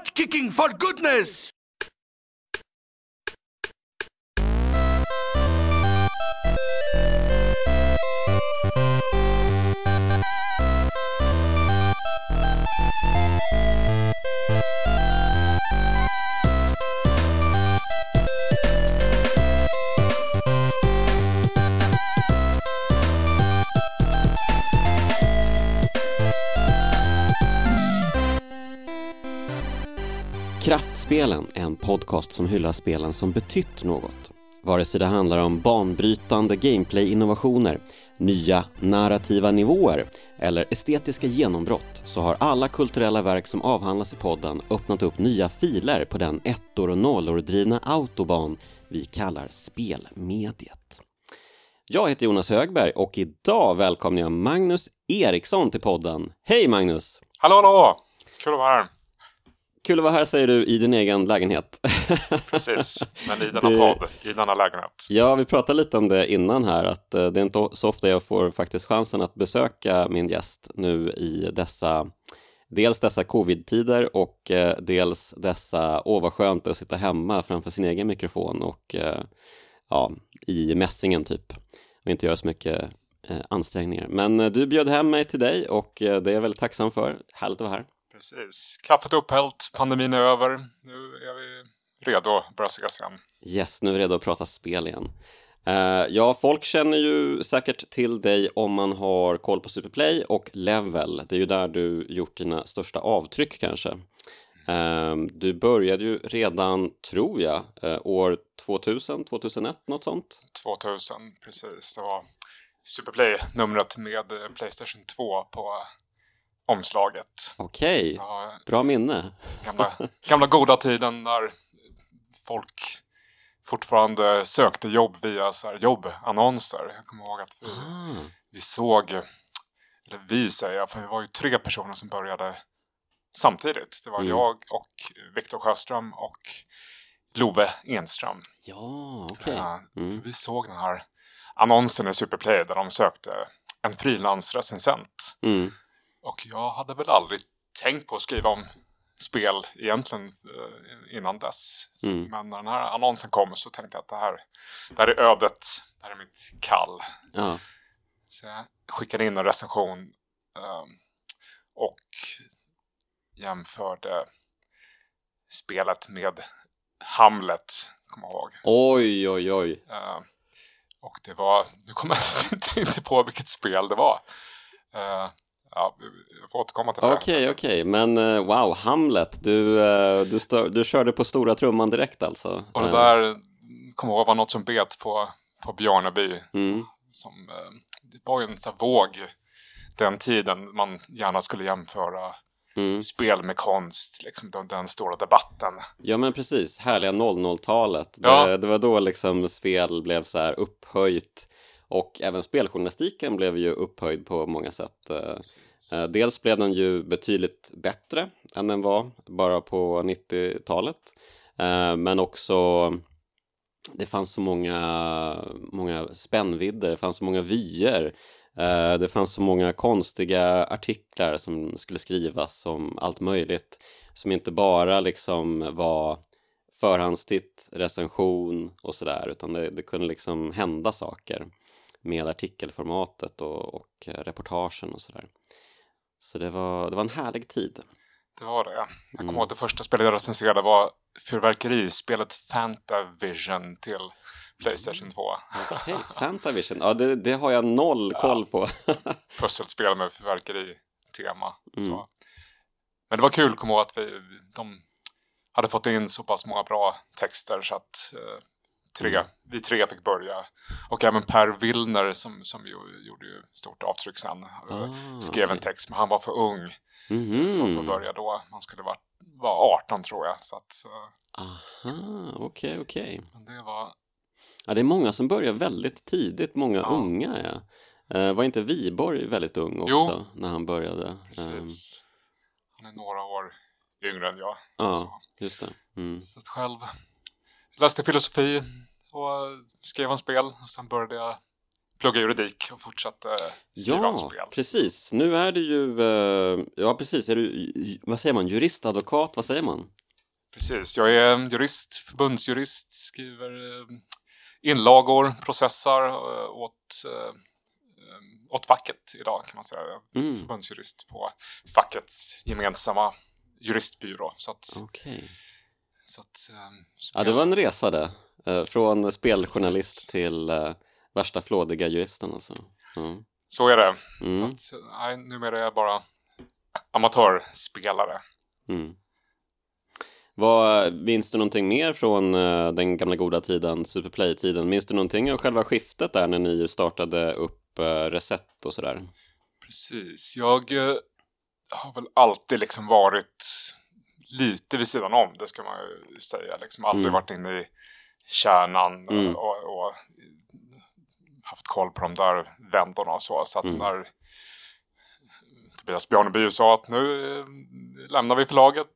butt kicking for goodness! Spelen är en podcast som hyllar spelen som betytt något. Vare sig det handlar om banbrytande gameplay-innovationer, nya narrativa nivåer eller estetiska genombrott så har alla kulturella verk som avhandlas i podden öppnat upp nya filer på den ettor och nollor drivna autobahn vi kallar spelmediet. Jag heter Jonas Högberg och idag välkomnar jag Magnus Eriksson till podden. Hej Magnus! Hallå, hallå! Kul att vara här. Kul att vara här säger du i din egen lägenhet. Precis, men i denna Det- podd, i denna lägenhet. Ja, vi pratade lite om det innan här, att eh, det är inte så ofta jag får faktiskt chansen att besöka min gäst nu i dessa, dels dessa covid-tider och eh, dels dessa, åh vad skönt att sitta hemma framför sin egen mikrofon och eh, ja, i mässingen typ och inte göra så mycket eh, ansträngningar. Men du bjöd hem mig till dig och det är jag väldigt tacksam för. Härligt att vara här. Precis. Kaffet är upphällt, pandemin är över. Nu är vi redo att börja ses igen. Yes, nu är vi redo att prata spel igen. Eh, ja, folk känner ju säkert till dig om man har koll på Superplay och Level. Det är ju där du gjort dina största avtryck kanske. Eh, du började ju redan, tror jag, eh, år 2000, 2001, något sånt. 2000, precis. Det var Superplay-numret med Playstation 2 på omslaget. Okej, var bra minne. gamla, gamla goda tiden när folk fortfarande sökte jobb via så här jobbannonser. Jag kommer ihåg att vi Ah, vi såg, eller vi säger jag, för vi var ju tre personer som började samtidigt. Det var Mm. jag och Viktor Sjöström och Love Enström. ja, okej. Ja, Mm. Vi såg den här annonsen i Superplay där de sökte en frilansrecensent. Mm. Och jag hade väl aldrig tänkt på att skriva om spel egentligen eh, innan dess. Mm. Men när den här annonsen kom så tänkte jag att det här, det här är ödet, det här är mitt kall. Ja, Så jag skickade in en recension ehm, och jämförde spelet med Hamlet, kommer jag ihåg. oj, oj, oj. Ehm, och det var, nu kommer jag inte- inte på vilket spel det var. Ja, jag får återkomma till det. Okej, okej, men eh, wow, Hamlet, du, eh, du, stö- du körde på stora trumman direkt alltså. Och det Eh, där, kommer ihåg, var något som bet på, på Björneby. Mm. Som, det var ju en sån våg den tiden man gärna skulle jämföra Mm. spel med konst, liksom den, den stora debatten. Ja men precis, härliga 00-talet. Ja. Det, det var då liksom spel blev så här upphöjt och även speljournalistiken blev ju upphöjd på många sätt. Eh, eh, Dels blev den ju betydligt bättre än den var bara på 90-talet. Eh, Men också det fanns så många, många spännvidder, det fanns så många vyer. Det fanns så många konstiga artiklar som skulle skrivas om allt möjligt som inte bara liksom var förhandstitt, recension och sådär utan det, det kunde liksom hända saker med artikelformatet och, och reportagen och sådär. Så det var, det var en härlig tid. Det var det. Jag kommer Mm. ihåg att det första spelet jag recenserade var fyrverkerispelet Fantavision till Playstation 2. Okej, Fantavision, ja det, det har jag noll koll på. Pusselspel med fyrverkeritema. Mm. Så. Men det var kul, kommer ihåg att vi, de hade fått in så pass många bra texter så att eh, tre, Mm. vi tre fick börja. Och även Per Willner som, som ju, gjorde ju stort avtryck sen. eh, Ah, skrev en okej. text, men han var för ung för att få börja då. Man skulle vara, vara 18 tror jag. Så att, Aha, okej, okej. men det var Ja, det är många som börjar väldigt tidigt, många Ja. unga. Ja. Eh, var inte Viborg väldigt ung också Jo. när han började? Precis. Han är några år yngre än jag. ja, Så. just det. Mm. Så själv läste filosofi och skrev om spel. Och sen började jag plugga juridik och fortsatte skriva Ja, spel. precis. Nu är det ju, eh, ja precis, är du, vad säger man, jurist, advokat, vad säger man? Precis, jag är jurist, förbundsjurist, skriver eh, inlagor, processar eh, åt, åt facket idag kan man säga. Mm. Förbundsjurist på fackets gemensamma juristbyrå. Så att, Okej. Så att, eh, Ja, det var en resa det. Eh, Från speljournalist till eh, värsta flådiga juristen alltså. Ja. Så är det. Mm. Så att, nej, numera är jag bara amatörspelare. Mm. Vad, minns du någonting mer från eh, den gamla goda tiden, Superplay-tiden? Minns du någonting av själva skiftet där när ni startade upp uh, Reset och sådär? Precis. Jag eh, har väl alltid liksom varit lite vid sidan om, det ska man ju säga. Liksom aldrig Mm. varit inne i kärnan och, Mm. och, och haft koll på de där vändorna och så. Så att Mm. när Tobias Bjarneby sa att nu eh, lämnar vi förlaget,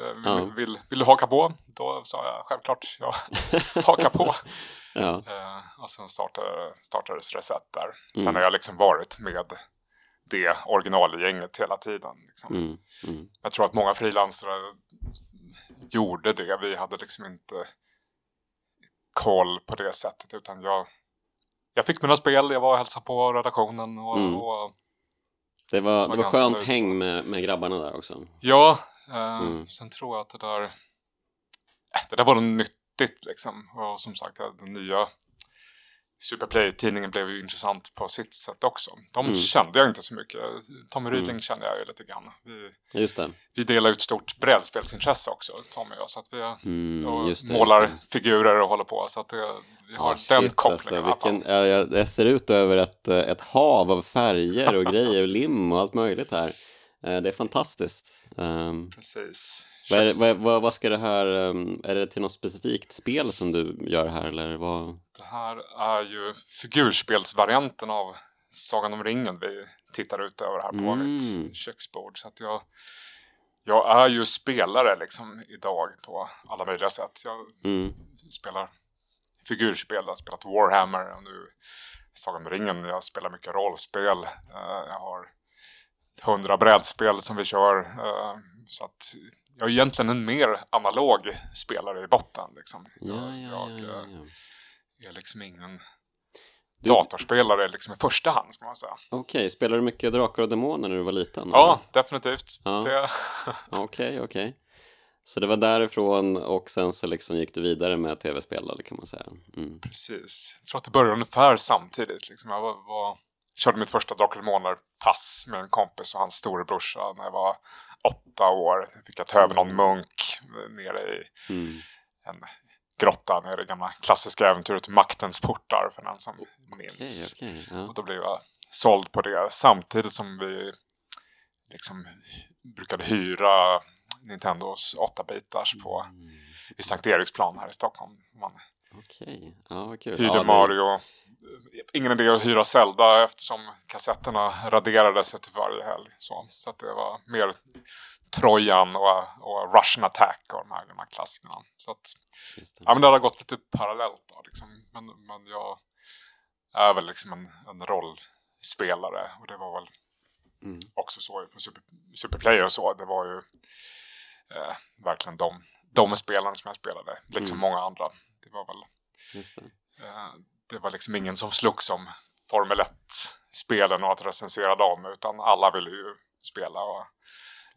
eh, Ja. vill, vill, vill du haka på? Då sa jag självklart, jag hakar på. Ja. Eh, och sen startade, startades Reset där. Sen Mm. har jag liksom varit med det originalgänget hela tiden. Liksom. Mm. Mm. Jag tror att många frilansare gjorde det. Vi hade liksom inte koll på det sättet. Utan jag, jag fick mina spel, jag var och hälsade på redaktionen. Och, Mm. och Det var, det var skönt nöjd, häng med, med grabbarna där också. ja, eh, Mm. sen tror jag att det där, äh, det där var något nyttigt liksom. Och som sagt, den nya Superplay-tidningen blev ju intressant på sitt sätt också. De Mm. kände jag inte så mycket. Tommy Rydling Mm. kände jag ju lite grann. Vi, Just det. vi delar ut stort brädspelsintresse också, Tommy och jag. Så att vi Mm, och målar figurer och håller på. Så att det, vi har Ja, den shit, kopplingen. Alltså, vilken, jag, jag ser ut över ett, ett hav av färger och grejer och lim och allt möjligt här. Eh, Det är fantastiskt. Um, Precis. vad, vad, vad, vad ska det här, um, är det till något specifikt spel som du gör här eller vad? Det här är ju figurspelsvarianten av Sagan om ringen vi tittar ut över här på Mm. mitt köksbord. Så att jag, jag är ju spelare liksom idag på alla möjliga sätt. Jag Mm, spelar figurspel, jag har spelat Warhammer och nu Sagan om ringen. Jag spelar mycket rollspel. Eh, Jag har hundra brädspel som vi kör. eh, Så att jag är egentligen en mer analog spelare i botten. Liksom. ja, ja, ja, jag ja, eh, är liksom ingen Du- datorspelare liksom i första hand, ska man säga. Okej, spelade du mycket Drakar och Demoner när du var liten? Ja, definitivt. Ja. Det, Okej, okej. Så det var därifrån och sen så liksom gick du vidare med tv-spel då, kan man säga. Mm. precis. Jag tror att det började ungefär samtidigt. Liksom. Jag var, var, körde mitt första Drakar och Demoner-pass med en kompis och hans storebrorsa när jag var åtta år. Jag fick jag ta över någon munk nere i Mm. en grotta nere i gamla klassiska äventyret Maktens portar för den som minns. okej. Ja. Och då blev jag såld på det samtidigt som vi liksom brukade hyra Nintendos 8-bitars på Mm. i Sankt Eriksplan här i Stockholm. Man Okej, ja vad kul. hyrde ja, det- Mario. Ingen idé att hyra Zelda eftersom kassetterna raderades efter varje helg. Så, så att det var mer Trojan och, och Russian Attack och de här gamla klassikerna. Så att, ja men det har gått lite parallellt då liksom. Men, men jag är väl liksom en, en rollspelare och det var väl Mm. också så på Super, Superplay och så. Det var ju eh, verkligen de, de spelarna som jag spelade, liksom Mm. många andra. Det var väl Just det. eh, det var liksom ingen som slogs om Formel 1-spelen och att recensera dem, utan alla ville ju spela. Och,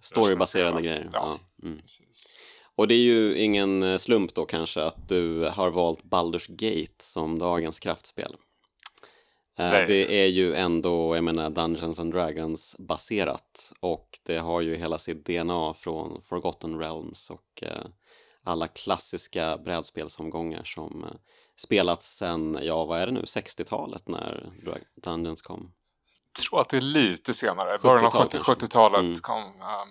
Storybaserade grejer. Ja. Ja. Mm. precis. Och det är ju ingen eh, slump då kanske att du har valt Baldur's Gate som dagens kraftspel. Eh, Nej. Det är ju ändå, jag menar, Dungeons and Dragons baserat och det har ju hela sitt DNA från Forgotten Realms och alla klassiska brädspelsomgångar som eh, spelats sen, ja vad är det nu, 60-talet när Dungeons kom? Jag tror att det är lite senare, början av 70-tal 70 kanske. 70-talet Mm. kom um,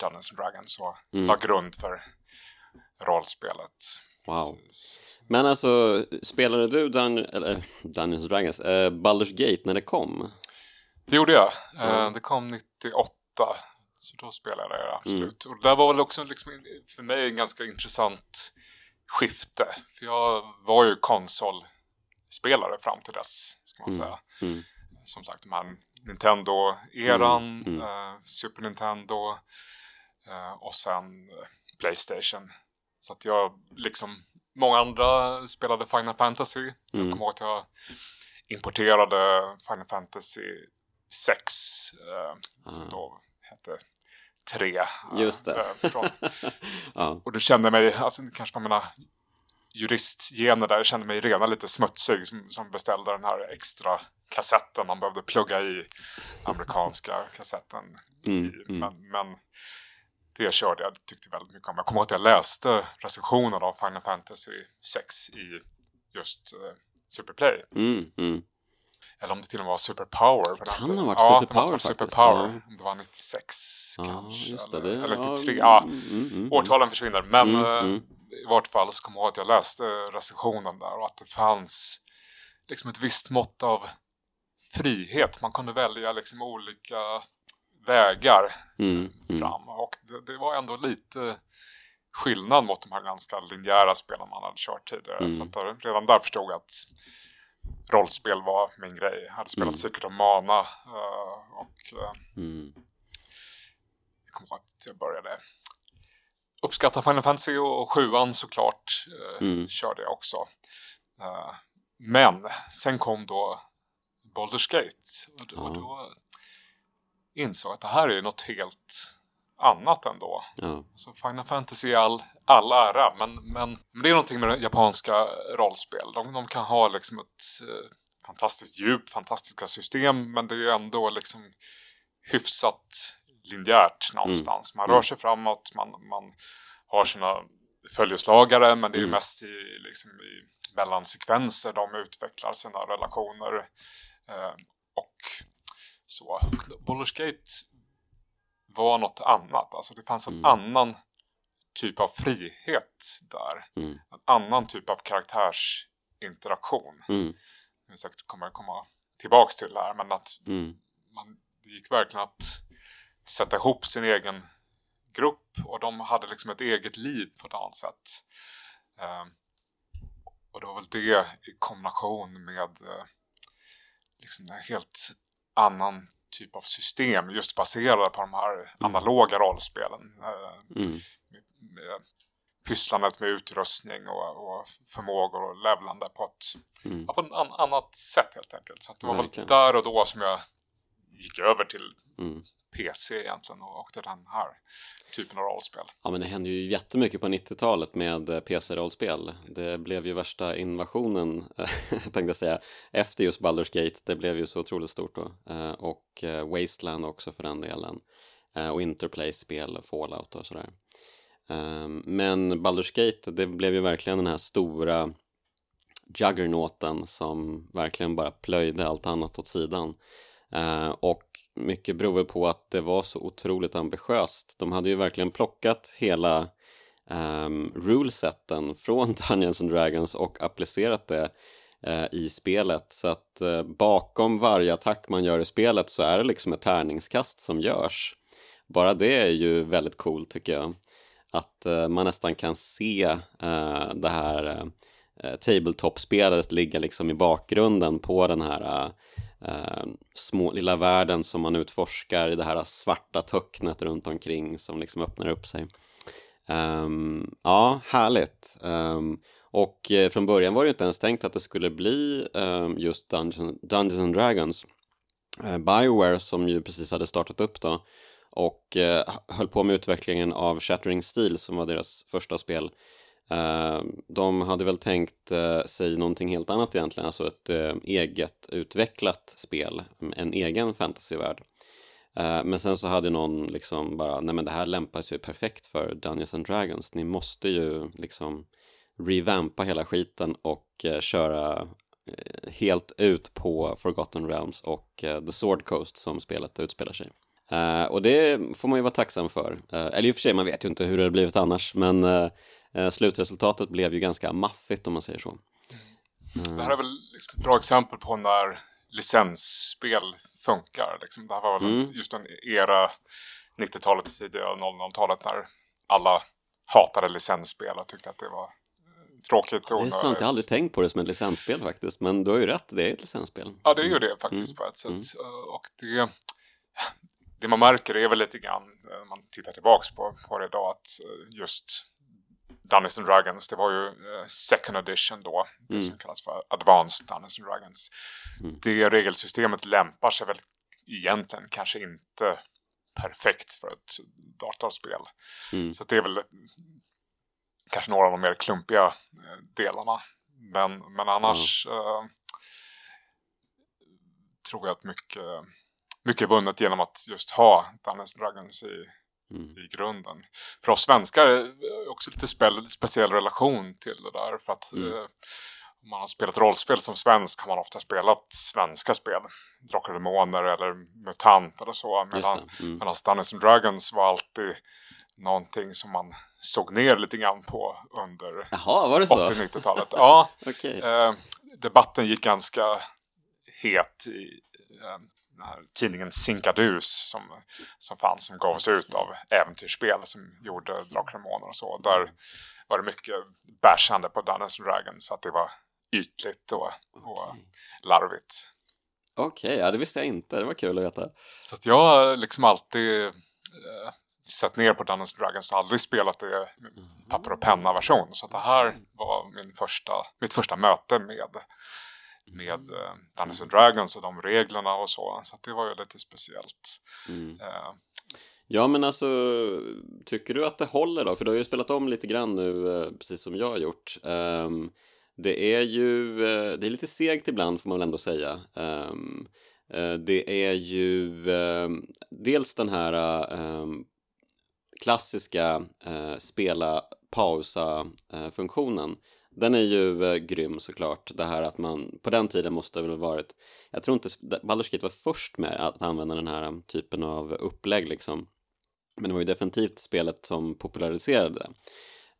Dungeons and Dragons och Mm. la grund för rollspelet. Wow. Precis. Men alltså, spelade du Dun eller, Dungeons and Dragons, eh, Baldur's Gate när det kom? Det gjorde jag. Eh, Ja. Det kom 98. Så då spelade jag det absolut. Mm. Och det där var väl också liksom för mig en ganska intressant skifte. För jag var ju spelare fram till dess, ska man Mm. säga. Mm. Som sagt, de här Nintendo-eran, Mm, mm. eh, Super Nintendo eh, och sen eh, Playstation. Så att jag, liksom många andra, spelade Final Fantasy. Jag Mm. kommer ihåg att jag importerade Final Fantasy 6, eh, som Ah. då hette 3. eh, Just det. eh, ja. och då kände jag mig, alltså kanske var mina juristgener där, jag kände mig redan lite smutsig som, som beställde den här extra kassetten man behövde plugga i amerikanska kassetten. Mm, i. mm. Men, men det körde jag, tyckte väldigt mycket om. Jag kommer ihåg att jag läste recensionen av Final Fantasy 6 i just eh, Superplay. Mm, mm. Eller om det till och med var Superpower. den Kan ha varit ja, Superpower det faktiskt, Superpower. Om det var 96 Ja, kanske. det. eller, det eller ja, 93. Ja, mm, mm, mm. årtalen försvinner. Men Mm, eh, mm. i vart fall så kommer jag ihåg att jag läste recensionen där och att det fanns liksom ett visst mått av frihet. Man kunde välja liksom olika vägar Mm, fram och det, det var ändå lite skillnad mot de här ganska linjära spelen man hade kört tidigare. Så där, redan där förstod jag att rollspel var min grej. Jag hade spelat Mm. Secret of Mana eh, och eh, Mm. jag kommer ihåg att jag började uppskatta Final Fantasy och, och sjuan såklart eh, Mm. körde jag också. Men sen kom då Baldur's Gate och, då- och då insåg att det här är något helt annat ändå. Ja. Så Final Fantasy är all, all ära, men, men, men det är någonting med japanska rollspel. De, de kan ha liksom ett eh, fantastiskt djup, fantastiska system, men det är ändå liksom hyfsat linjärt någonstans. Man rör Mm. sig framåt, man, man har sina följeslagare, men det är ju Mm. mest i, liksom i mellansekvenser de utvecklar sina relationer. Eh, och så. Baldur's Gate var något annat. Alltså det fanns en Mm. annan typ av frihet där. Mm. En annan typ av karaktärsinteraktion. Mm. Vi säkert kommer komma tillbaks till det här. Men att Mm. man, det gick verkligen att sätta ihop sin egen grupp. Och de hade liksom ett eget liv på ett annat sätt. Eh, och det var väl det i kombination med eh, liksom en helt annan typ av system just baserade på de här analoga rollspelen. Eh, Mm. med pysslandet med utrustning och, och förmågor och levlande på ett, Mm. på ett an, annat sätt helt enkelt. Så det var Verkligen. väl där och då som jag gick över till Mm. PC egentligen och och den här typen av rollspel. Ja men det hände ju jättemycket på 90-talet med eh, PC-rollspel. Det blev ju värsta invasionen, tänkte jag säga, efter just Baldur's Gate. Det blev ju så otroligt stort då. Eh, och eh, Wasteland också för den delen. Och Interplay-spel, Fallout och sådär. Ehm, men Baldur's Gate, det blev ju verkligen den här stora juggernauten som verkligen bara plöjde allt annat åt sidan. Eh, och mycket beror väl på att det var så otroligt ambitiöst. De hade ju verkligen plockat hela um, ruleseten från Dungeons and Dragons och applicerat det uh, i spelet. Så att uh, bakom varje attack man gör i spelet så är det liksom ett tärningskast som görs. Bara det är ju väldigt coolt tycker jag. Att man nästan kan se det här eh, tabletop-spelet ligga liksom i bakgrunden på den här eh, eh, små lilla världen som man utforskar i det här svarta töcknet runt omkring som liksom öppnar upp sig. Um, ja, härligt. Um, och eh, från början var det ju inte ens tänkt att det skulle bli um, just Dungeons, Dungeons and Dragons. Uh, Bioware som ju precis hade startat upp då och uh, höll på med utvecklingen av Shattering Steel som var deras första spel. Ehm, de hade väl tänkt eh, sig någonting helt annat egentligen, alltså ett eh, eget utvecklat spel, en egen fantasyvärld. Ehm, men sen så hade någon liksom bara, nej men det här lämpar sig ju perfekt för Dungeons and Dragons, ni måste ju liksom revampa hela skiten och eh, köra helt ut på Forgotten Realms och The Sword Coast som spelet utspelar sig. Ehm, och det får man ju vara tacksam för. Eller i och för sig, man vet ju inte hur det hade blivit annars, men slutresultatet blev ju ganska maffigt om man säger så. Det här är väl liksom ett bra exempel på när licensspel funkar. Liksom. Det här var väl Mm. just en era 90-talet, tidiga 00-talet när alla hatade licensspel och tyckte att det var eh, tråkigt och Det är sant, jag har aldrig tänkt på det som ett licensspel faktiskt. Men du har ju rätt, det är ett licensspel. Ja, det är ju det faktiskt Mm. på ett sätt. Mm. Eh, Och det, det man märker är väl lite grann eh, när man tittar tillbaks på, på det idag att eh, just Dungeons and Dragons, det var ju eh, second edition då, det Mm. som kallas för Advanced Dungeons and Dragons. Mm. Det regelsystemet lämpar sig väl egentligen kanske inte perfekt för ett datorspel. Mm. Så det är väl kanske några av de mer klumpiga eh, delarna. Men, men annars eh, tror jag att mycket, mycket är vunnet genom att just ha Dungeons and Dragons i, Mm. i grunden. För oss svenskar är också lite spe, speciell relation till det där. För att Mm. eh, om man har spelat rollspel som svensk har man ofta spelat svenska spel. Drakar och Demoner eller MUTANT eller så. Medan. Mm. Medan Dungeons and Dragons var alltid någonting som man såg ner lite grann på under Jaha, var det så? 80-90-talet. Ja, Okej. eh, debatten gick ganska het i eh, den här tidningen Sinkadus som, som fanns, som gavs ut av äventyrsspel som gjorde Drakar och och så. Där var det mycket bashande på Dungeons Dragons, att det var ytligt och, och Okej. larvigt. Okej, ja det visste jag inte. Det var kul att veta. Så att jag har liksom alltid eh, sett ner på Dungeons Dragons och aldrig spelat det med papper och penna-version. Så att det här var min första, mitt första möte med, med eh, Dungeons and Dragons och de reglerna och så. Så det var ju lite speciellt. Mm. Eh, Ja, men alltså, tycker du att det håller då? För du har ju spelat om lite grann nu, eh, precis som jag har gjort. Ehm, det är ju, eh, det är lite segt ibland får man väl ändå säga. Ehm, eh, det är ju ehm, dels den här klassiska spela pausa eh, funktionen. Den är ju eh, grym såklart. Det här att man på den tiden måste väl varit jag tror inte Baldur's Gate var först med att använda den här um, typen av upplägg liksom. Men det var ju definitivt spelet som populariserade det.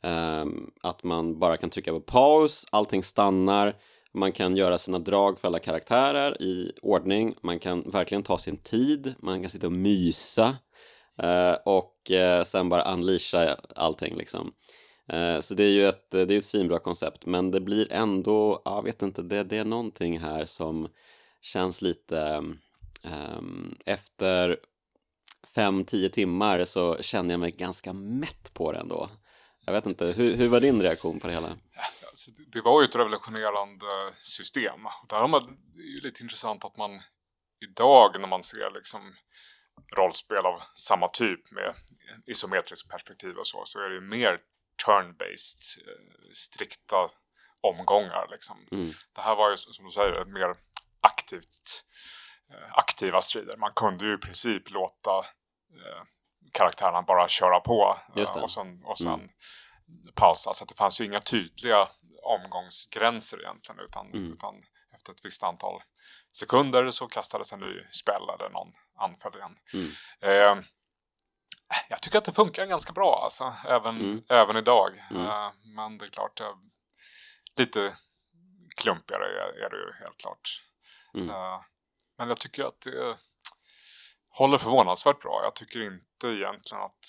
Ehm, att man bara kan trycka på paus, allting stannar, man kan göra sina drag för alla karaktärer i ordning, man kan verkligen ta sin tid, man kan sitta och mysa eh, och eh, sen bara unleasha allting liksom. Eh, så det är ju ett, eh, det är ett svinbra koncept, men det blir ändå, jag vet inte, det, det är någonting här som känns lite um, efter fem, tio timmar så känner jag mig ganska mätt på det ändå. Jag vet inte, hur, hur var din reaktion på det hela? alltså, det, var ju ett revolutionerande system. Det här det är ju lite intressant att man idag när man ser liksom rollspel av samma typ med isometriskt perspektiv och så, så är det ju mer turn-based, eh, strikta omgångar liksom. Mm. Det här var ju som du säger ett mer aktivt, eh, aktiva strider. Man kunde ju i princip låta eh, karaktärerna bara köra på eh, och sen, och sen Mm. pausa. Så att det fanns ju inga tydliga omgångsgränser egentligen utan, Mm. utan efter ett visst antal sekunder så kastades en ny spel eller någon anföll igen. Mm. Eh, jag tycker att det funkar ganska bra alltså, även, Mm. även idag. Mm. Eh, men det är klart, lite klumpigare är, det ju helt klart. Mm. Eh, men jag tycker att det håller förvånansvärt bra. Jag tycker inte egentligen att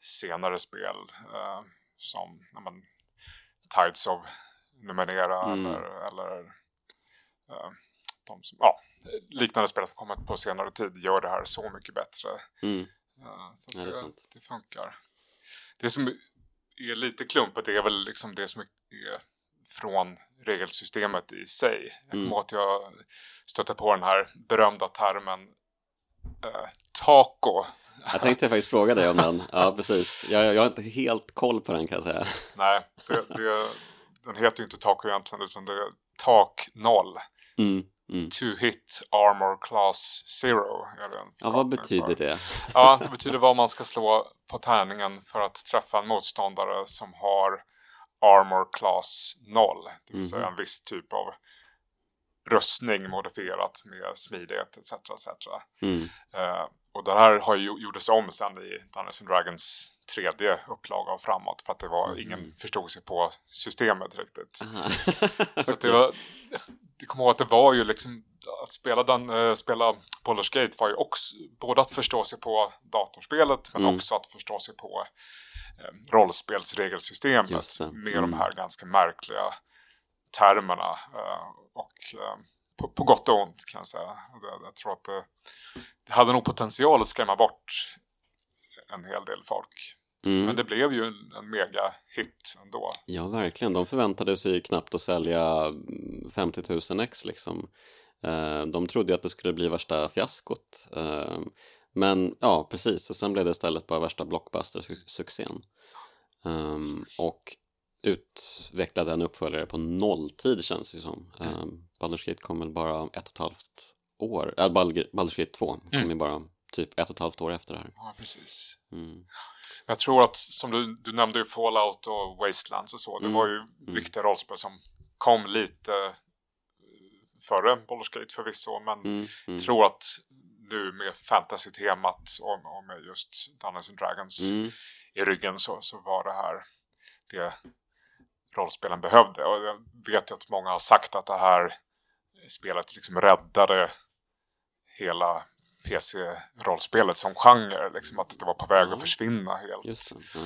senare spel eh, som ja, men, Tides of Numenera Mm. eller, eller de som, ja, liknande spel som kommit på senare tid gör det här så mycket bättre. Mm. Så Ja, det det, det funkar. Det som är lite klumpigt är väl liksom det som är från regelsystemet i sig. Jag Mm. att jag stötte på den här berömda termen eh, taco. Jag tänkte faktiskt fråga dig om den. Ja, precis. Jag, jag har inte helt koll på den kan jag säga. Nej, det, det, den heter ju inte taco egentligen utan det är tak noll. Mm. Mm. To hit armor class zero. Ja, vad förkortning för. betyder det? Ja, det betyder vad man ska slå på tärningen för att träffa en motståndare som har armor class 0. Det vill säga Mhm. en viss typ av rustning modifierat med smidighet etc. etc. Mm. Eh, och det här har ju gjordes om sen i Dungeons Dragons tredje upplaga och framåt för att det var Mm. ingen förstod sig på systemet riktigt. Så att det var, det kommer ihåg att det var ju liksom att spela, den, eh, spela Baldur's Gate var ju också både att förstå sig på datorspelet men Mm. också att förstå sig på eh, rollspelsregelsystemet med Mm. de här ganska märkliga termerna. eh, och eh, på, på gott och ont kan jag säga. Det, jag tror att det, det hade nog potential att skrämma bort en hel del folk. Mm. Men det blev ju en, en mega hit ändå. Ja, verkligen. De förväntade sig ju knappt att sälja mm, 50 000 ex liksom. Eh, De trodde ju att det skulle bli värsta fiaskot. Eh, Men ja, precis. Och sen blev det istället bara värsta blockbuster-succén. Ehm, Och utvecklade en uppföljare på nolltid känns det som. Um, Baldur's Gate kom väl bara ett och ett halvt år. Äh, Baldur's Gate 2 kom Mm. ju bara typ ett och ett halvt år efter det här. Ja, precis. Mm. Jag tror att, som du, du nämnde ju Fallout och Wastelands och så. Det Mm. var ju viktiga rollspel som kom lite eh, före Baldur's Gate förvisso. Men Mm. Mm. jag tror att nu med fantasy-temat och, och med just Dungeons and Dragons Mm. i ryggen så, så var det här det rollspelen behövde. Och jag vet ju att många har sagt att det här spelet liksom räddade hela PC-rollspelet som genre. Liksom att det var på väg Ja. att försvinna helt. Det. Ja.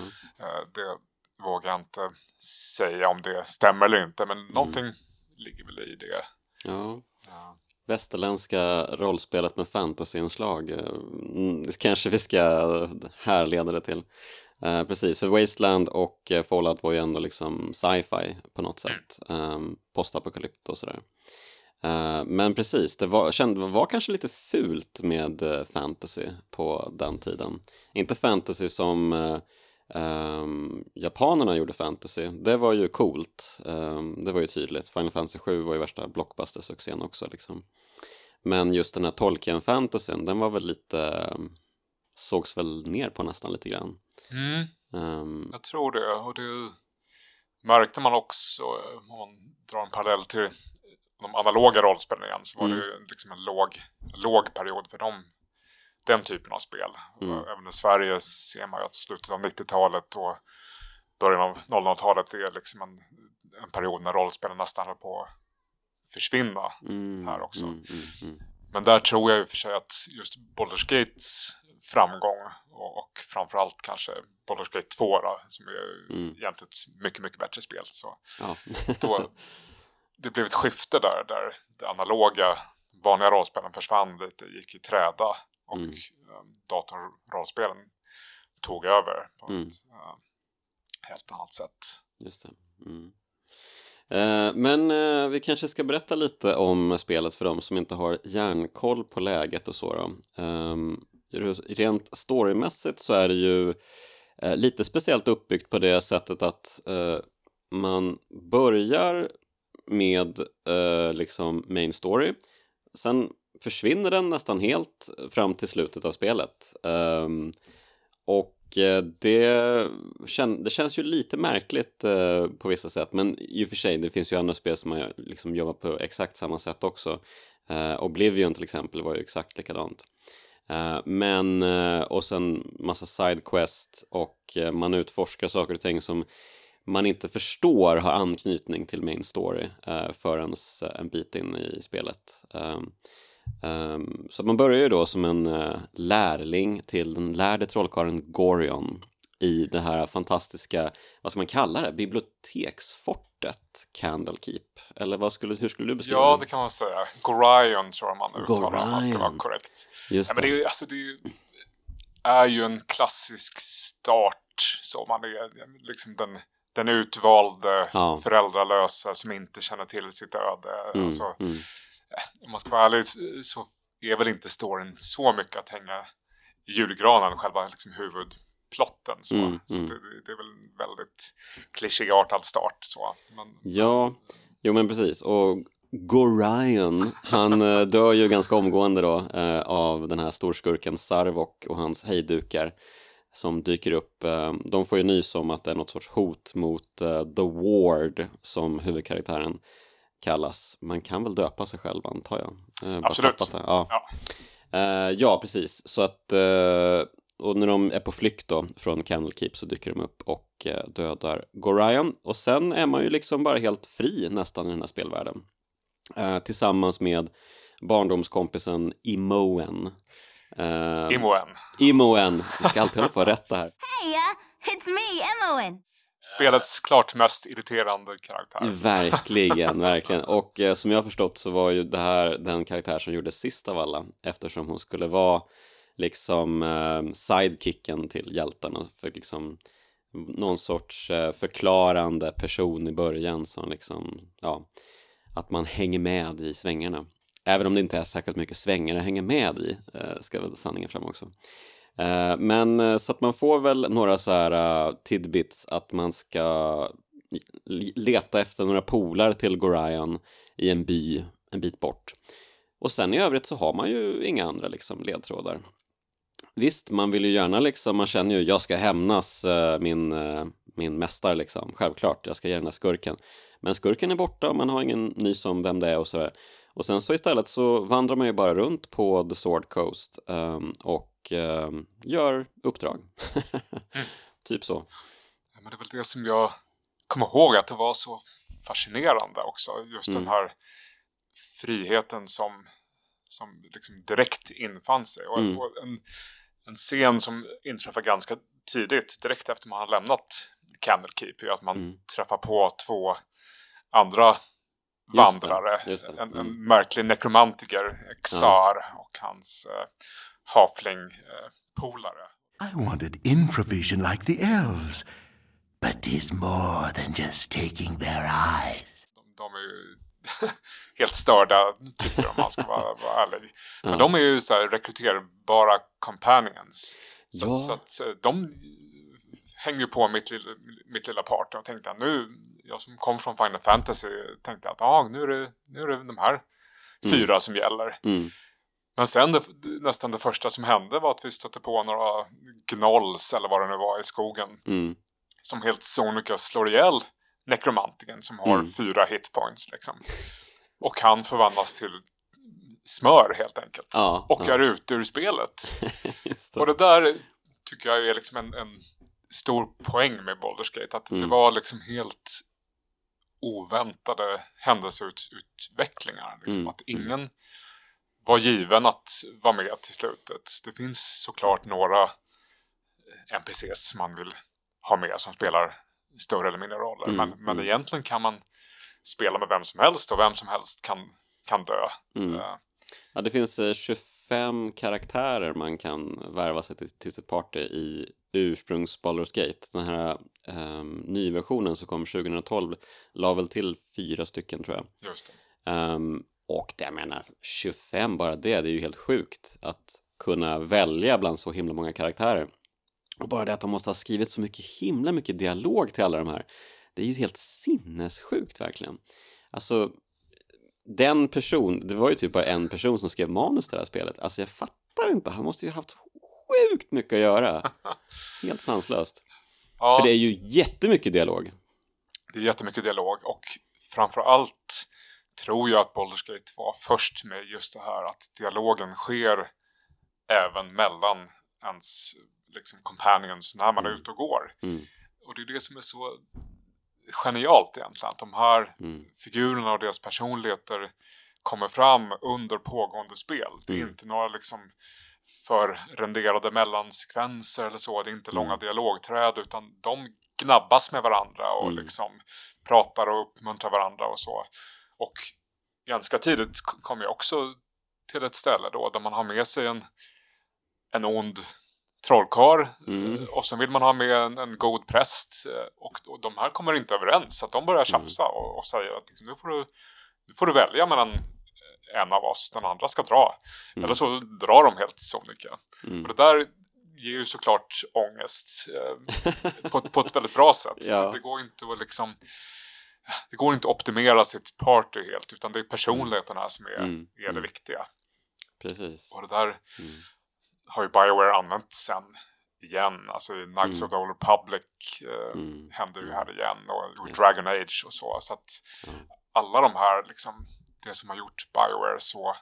Eh, Det vågar jag inte säga om det stämmer eller inte. Men någonting ligger väl i det. ja. Ja. Västerländska rollspelet med fantasyinslag. eh, mm, kanske vi ska härleda det till. Eh, precis, för Wasteland och eh, Fallout var ju ändå liksom sci-fi på något sätt. Um, Postapokalypt och sådär. Eh, men precis, det var, kände, var kanske lite fult med eh, fantasy på den tiden. Inte fantasy som ehm, japanerna gjorde fantasy. Det var ju coolt. Ehm, det var ju tydligt. Final Fantasy 7 var ju värsta blockbuster-succén också. Liksom. Men just den här Tolkien-fantasyn, den var väl lite... ehm, sågs väl ner på nästan lite grann. Mm, Ehm, jag tror det. Och det märkte man också om man drar en parallell till de analoga rollspelen igen så var Mm. det liksom en låg, låg period för dem. Den typen av spel. Mm. Även i Sverige ser man ju att slutet av 90-talet och början av 00-talet är liksom en, en period när rollspelen nästan håller på att försvinna. mm, här också. Mm, mm, mm. Men där tror jag i och för sig att just Baldur's Gates framgång och, och framförallt kanske Baldur's Gate 2 då, som är Mm. egentligen ett mycket, mycket bättre spel. Så Ja. då, det blev ett skifte där, där det analoga vanliga rollspelen försvann lite, gick i träda och Mm. eh, datorrollspelen tog över på Mm. ett eh, helt annat sätt. Just det. Mm. Eh, men eh, vi kanske ska berätta lite om spelet för de som inte har järnkoll på läget och så då. Ehm, rent storymässigt så är det ju lite speciellt uppbyggt på det sättet att man börjar med eh, liksom main story. Sen försvinner den nästan helt fram till slutet av spelet. Ehm, och eh, det, kän, det känns ju lite märkligt eh, på vissa sätt, men i och för sig, det finns ju andra spel som man liksom jobbar på exakt samma sätt också. Eh, Oblivion till exempel var ju exakt likadant. Eh, men, eh, och sen massa sidequest och eh, man utforskar saker och ting som man inte förstår har anknytning till main story eh, förrän en bit in i spelet. Um, um, så man börjar ju då som en uh, lärling till den lärde trollkarlen Gorion i det här fantastiska, vad ska man kalla det, biblioteksfortet Candlekeep? Eller vad skulle, hur skulle du beskriva Ja, det kan man säga. Gorion tror jag man uttalar om man ska vara korrekt. Just Ja, men det är ju, alltså, det är ju, är ju en klassisk start. Så man är liksom den, den utvalde Ja. föräldralösa som inte känner till sitt öde. Mm, Alltså, mm. om man ska vara ärlig så är väl inte storyn så mycket att hänga i julgranen, själva liksom huvudplotten. Så, Mm, så mm. Det, det är väl en väldigt klichéartad start. Så. Men, Ja, jo men precis. Och Gorion, han eh, dör ju ganska omgående då eh, av den här storskurken Sarvok och hans hejdukar som dyker upp. Eh, de får ju nys om att det är något sorts hot mot eh, The Ward som huvudkaraktären kallas. Man kan väl döpa sig själv antar jag. Eh, Absolut. Ja. Ja. Ja, precis. Så att, och när de är på flykt då från Candlekeep så dyker de upp och dödar Gorion. Och sen är man ju liksom bara helt fri nästan i den här spelvärlden. Eh, tillsammans med barndomskompisen Imoen. Eh, Imoen. Imoen, vi ska alltid hålla på att rätta här. Hey, uh, It's me, Emmoen. Spelets klart mest irriterande karaktär. Verkligen, verkligen. Och eh, som jag har förstått så var ju det här den karaktär som gjordes sist av alla eftersom hon skulle vara liksom eh, sidekicken till hjältarna för liksom någon sorts eh, förklarande person i början som liksom, ja, att man hänger med i svängarna. Även om det inte är särskilt mycket svängar att hänga med i, eh, ska väl sanningen fram också. Eh, men eh, så att man får väl några så här tidbits att man ska leta efter några polar till Gorion i en by en bit bort. Och sen i övrigt så har man ju inga andra liksom ledtrådar. Visst, man vill ju gärna liksom, man känner ju jag ska hämnas min, min mästare liksom, självklart, jag ska ge den här skurken. Men skurken är borta och man har ingen nys om vem det är och sådär. Och sen så istället så vandrar man ju bara runt på The Sword Coast um, och um, gör uppdrag. mm. Typ så. Ja, men det är väl det som jag kommer ihåg att det var så fascinerande också. Just mm. den här friheten som, som liksom direkt infann sig. Och, mm. och en, en scen som inträffar ganska tidigt, direkt efter man har lämnat Candlekeep, är att man mm. träffar på två andra vandrare. Just det, just det. Mm. En, en, märklig nekromantiker, Exar, ja. och hans uh, Hafling-polare. I wanted infravision like the elves. But tis more than just taking their eyes. De, de är ju helt störda typer om man ska vara, vara ärlig. Men ja. de är ju så här rekryterbara companions. Så, ja. så att eh, de hänger ju på mitt, lilla, mitt lilla party och tänkte att nu, jag som kom från Final Fantasy, tänkte att ah, nu, är det, nu är det de här mm. fyra mm. som gäller. Mm. Men sen det, nästan det första som hände var att vi stötte på några gnolls eller vad det nu var i skogen. Mm. Som helt sonika slår ihjäl nekromantiken som har mm. fyra hitpoints liksom. Och han förvandlas till smör helt enkelt. Ja, och ja. är ute ur spelet. det. Och det där tycker jag är liksom en, en stor poäng med Baldur's Gate. Att mm. det var liksom helt oväntade händelseutvecklingar. Liksom. Mm. Att ingen var given att vara med till slutet. Det finns såklart några NPCs man vill ha med som spelar större eller mindre roller. Mm, men, men mm. egentligen kan man spela med vem som helst och vem som helst kan, kan dö. Mm. Uh, ja, det finns 25 eh, karaktärer man kan värva sig till, till sitt party i ursprungs Baldur's Gate. Den här um, nyversionen som kom 2012 la väl till fyra stycken tror jag. Just det. Um, och det jag menar, 25 bara det, det är ju helt sjukt att kunna välja bland så himla många karaktärer. Och bara det att de måste ha skrivit så mycket himla mycket dialog till alla de här. Det är ju helt sinnessjukt verkligen. Alltså, den person, det var ju typ bara en person som skrev manus till det här spelet. Alltså jag fattar inte, han måste ju ha haft sjukt mycket att göra. Helt sanslöst. Ja. För det är ju jättemycket dialog. Det är jättemycket dialog och framförallt tror jag att Baldur's Gate var först med just det här att dialogen sker även mellan ens liksom companions när man är mm. ute och går. Mm. Och det är det som är så genialt egentligen. Att de här mm. figurerna och deras personligheter kommer fram under pågående spel. Det är mm. inte några liksom för renderade mellansekvenser eller så. Det är inte mm. långa dialogträd utan de gnabbas med varandra och mm. liksom pratar och uppmuntrar varandra och så. Och ganska tidigt kom jag också till ett ställe då där man har med sig en, en ond trollkarl mm. och sen vill man ha med en, en god präst och, och de här kommer inte överens så att de börjar mm. tjafsa mm. och, och säger att liksom, nu, får du, nu får du välja mellan en av oss, den andra ska dra. Mm. Eller så drar de helt sonika. Mm. Och det där ger ju såklart ångest eh, på, på ett väldigt bra sätt. ja. Det går inte att liksom det går inte att optimera sitt party helt utan det är personligheterna som är, mm. är det mm. viktiga. Precis. Och det där. Har ju Bioware använt sen igen. Alltså Knights mm. of the Old Republic eh, mm. händer ju här igen och, och yes. Dragon Age och så. Så att mm. alla de här liksom det som har gjort Bioware så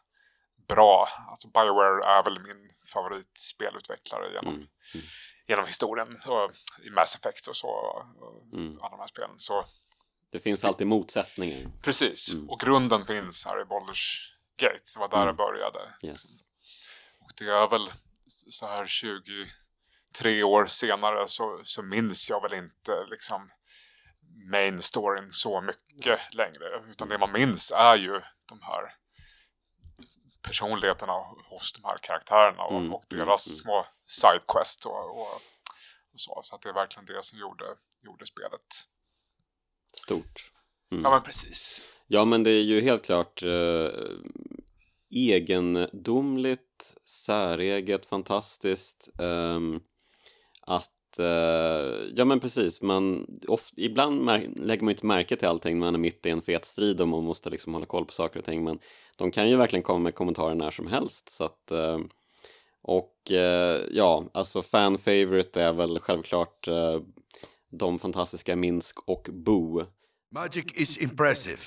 bra. Alltså Bioware är väl min favoritspelutvecklare genom, mm. Mm. genom historien. Och, I Mass Effect och så. Och mm. Alla de här spelen. Så det finns alltid motsättningar. Precis, mm. och grunden finns här i Baldur's Gate. Det var där mm. det började. Yes. Och det är väl så här 20 tre år senare så, så minns jag väl inte liksom main storyn så mycket längre. Utan det man minns är ju de här personligheterna hos de här karaktärerna och, Mm, och mm, deras mm. små sidequest och, och, och så. Så att det är verkligen det som gjorde, gjorde spelet. Stort. Mm. Ja men precis. Ja, men det är ju helt klart eh, egendomligt, säreget, fantastiskt. ehm, att, eh, ja men precis, man, oft, ibland lägger man ju inte märke till allting, när man är mitt i en fet strid och man måste liksom hålla koll på saker och ting, men de kan ju verkligen komma med kommentarer när som helst, så att eh, och eh, ja, alltså fan favorite är väl självklart eh, de fantastiska Minsk och Boo. Magic is impressive.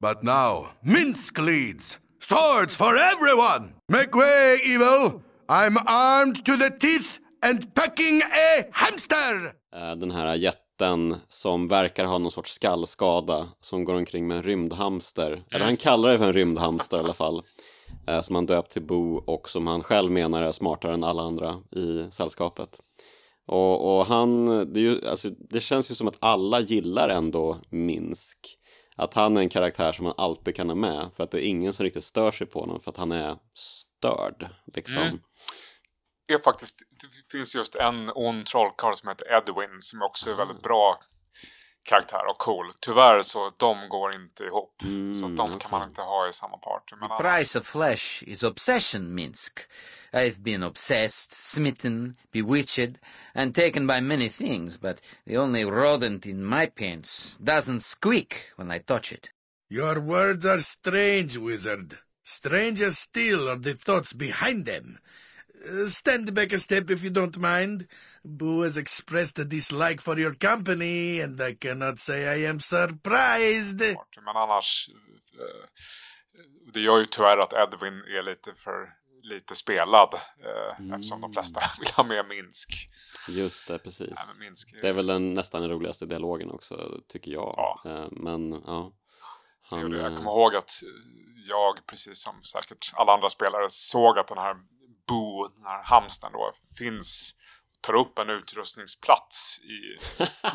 But now, Minsk leads. Swords for everyone! Make way, evil! I'm armed to the teeth and packing a hamster! Eh, den här jätten som verkar ha någon sorts skallskada som går omkring med en rymdhamster. Eller han kallar det för en rymdhamster i alla fall. Eh, som han döpt till Bo och som han själv menar är smartare än alla andra i sällskapet. Och, och han, det, är ju, alltså, det känns ju som att alla gillar ändå Minsk. Att han är en karaktär som man alltid kan ha med för att det är ingen som riktigt stör sig på honom för att han är störd. Liksom. Mm. är faktiskt, det finns just en ond trollkarl som heter Edwin som också är Ah. väldigt bra karaktär och cool. Tyvärr så de går inte ihop. Mm, så de kan okej. man inte ha i samma party. Men The price of flesh is obsession, Minsk. I've been obsessed, smitten, bewitched, and taken by many things, but the only rodent in my pants doesn't squeak when I touch it. Your words are strange, wizard. Stranger still are the thoughts behind them. Uh, stand back a step if you don't mind. Boo has expressed a dislike for your company, and I cannot say I am surprised. Men annars, eh, det gör ju tyvärr att Edwin är lite för lite spelad. eh, Mm. Eftersom de flesta vill ha med Minsk. Just det, precis. Men Minsk är- Det är väl den, nästan den roligaste dialogen också, tycker jag. Ja. Eh, Men ja. Han, jag. Eh, kommer ihåg att jag, precis som säkert alla andra spelare, såg att den här Boo, den här hamstern då, finns tar upp en utrustningsplats i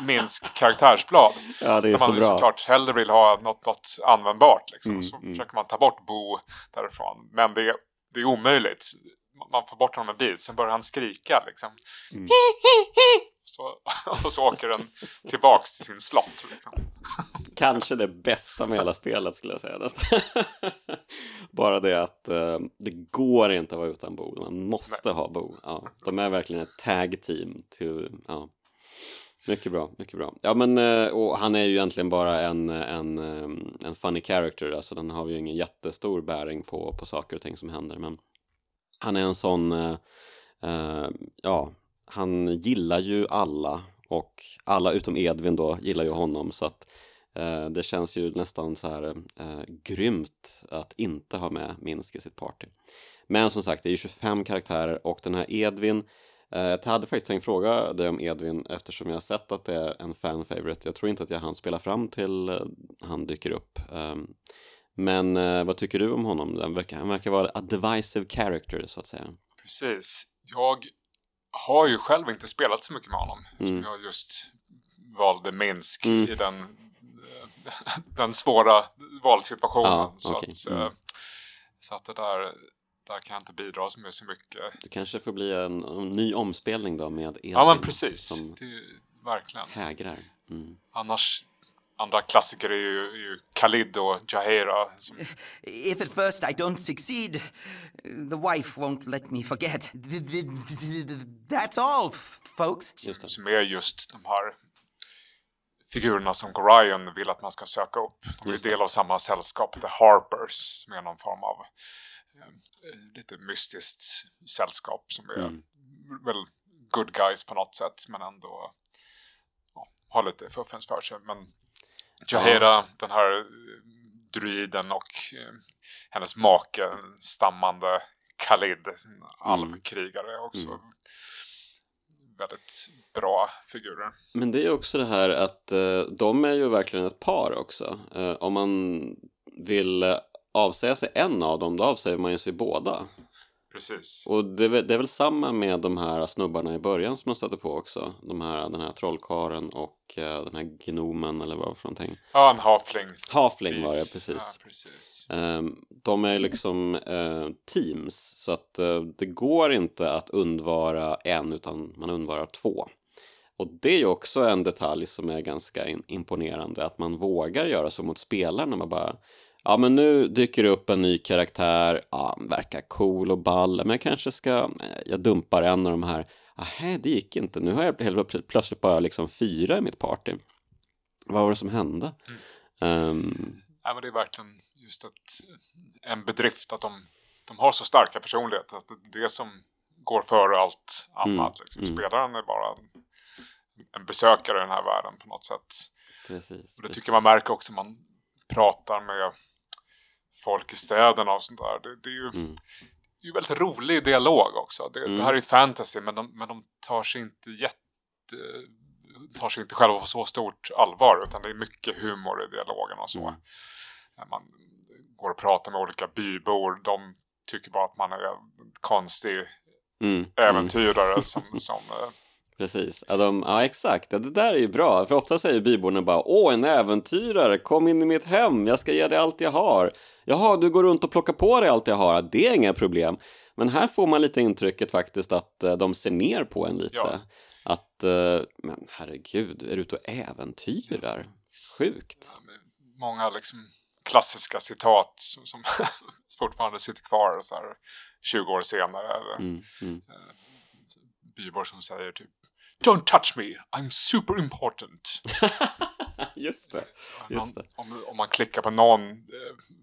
Minsk karaktärsblad. ja, det är Där så man bra. såklart hellre vill ha något, något användbart. Liksom. Mm, så mm. försöker man ta bort Bo därifrån. Men det, är- det är omöjligt. Man får bort honom en bit, sen börjar han skrika liksom. Mm. Så, och så åker den tillbaks till sin slott. Liksom. Kanske det bästa med hela spelet skulle jag säga nästan. Bara det att eh, det går inte att vara utan Bo. Man måste ha Bo. Ja, de är verkligen ett tag team. To, ja. Mycket bra, mycket bra. Ja men eh, och han är ju egentligen bara en, en, eh, en funny character. Alltså den har ju ingen jättestor bäring på, på saker och ting som händer. Men han är en sån, eh, eh, ja, han gillar ju alla och alla utom Edvin då gillar ju honom så att eh, det känns ju nästan så här eh, grymt att inte ha med Minsk i sitt party. Men som sagt, det är ju 25 karaktärer och den här Edvin eh, jag hade faktiskt tänkt fråga dig om Edvin eftersom jag har sett att det är en fan favorite. Jag tror inte att jag hann spela fram till eh, han dyker upp. Ehm, men eh, vad tycker du om honom? Han verkar, han verkar vara a divisive character så att säga. Precis. Jag har ju själv inte spelat så mycket med honom. Som Mm. jag just valde Minsk Mm. i den, den svåra valsituationen. Ja, så, att, Mm. eh, så att det där, där kan jag inte bidra med så mycket. Det kanske får bli en, en ny omspelning då med Edvin Ja men precis. som Det, verkligen. hägrar. Mm. Annars, andra klassiker är ju, är ju Khalid och Jaheira. Som, If at first I don't succeed, the wife won't let me forget. Th- th- th- That's all, folks. Just det. som är just de här figurerna som Gorion vill att man ska söka upp. De är del av samma sällskap, The Harpers, som är någon form av eh, lite mystiskt sällskap som är Mm. väl good guys på något sätt, men ändå ja, har lite fuffens för sig. Men Jaheira, den här druiden och eh, hennes make, stammande Khalid, alvkrigare också. Mm. Väldigt bra figurer. Men det är också det här att eh, de är ju verkligen ett par också. Eh, om man vill avsäga sig en av dem, då avsäger man ju sig båda. Precis. Och det är, väl, det är väl samma med de här snubbarna i början som man stötte på också. De här, den här trollkaren och eh, den här gnomen eller vad för någonting. Ja, en halfling. Halfling var det, precis. Ja, precis. Ehm, de är liksom eh, teams så att eh, det går inte att undvara en utan man undvarar två. Och det är ju också en detalj som är ganska imponerande att man vågar göra så mot spelarna. Man bara Ja men nu dyker det upp en ny karaktär, ja, verkar cool och ball, men jag kanske ska, eh, jag dumpar en av de här, nej det gick inte, nu har jag helt plö- plötsligt bara liksom fyra i mitt party. Vad var det som hände? Ehm, Ja, men det är verkligen just ett, en bedrift att de, de har så starka personligheter. Att det är det som går före allt annat. Liksom. mm. Spelaren är bara en, besökare i den här världen på något sätt. precis. Och det precis. tycker man märker också man pratar med folk i städerna och sånt där. Det, det är ju Mm. det är väldigt rolig dialog också. Det, Mm. det här är ju fantasy men de, men de tar sig inte jätte tar sig inte själva på så stort allvar utan det är mycket humor i dialogen och så. Mm. När man går och pratar med olika bybor, de tycker bara att man är en konstig Mm, mm. äventyrare som, som eh, Precis, ja, de, ja exakt, ja, det där är ju bra, för ofta säger byborna bara Åh, en äventyrare, kom in i mitt hem, jag ska ge dig allt jag har Jaha, du går runt och plockar på dig allt jag har, det är inga problem Men här får man lite intrycket faktiskt att eh, de ser ner på en lite Ja. Att, eh, men herregud, är du ute och äventyrar? Sjukt många liksom klassiska citat som, som fortfarande sitter kvar så här 20 år senare. Eller mm, mm. bybor som säger typ Don't touch me, I'm super important. Just det, just det om, om man klickar på någon eh,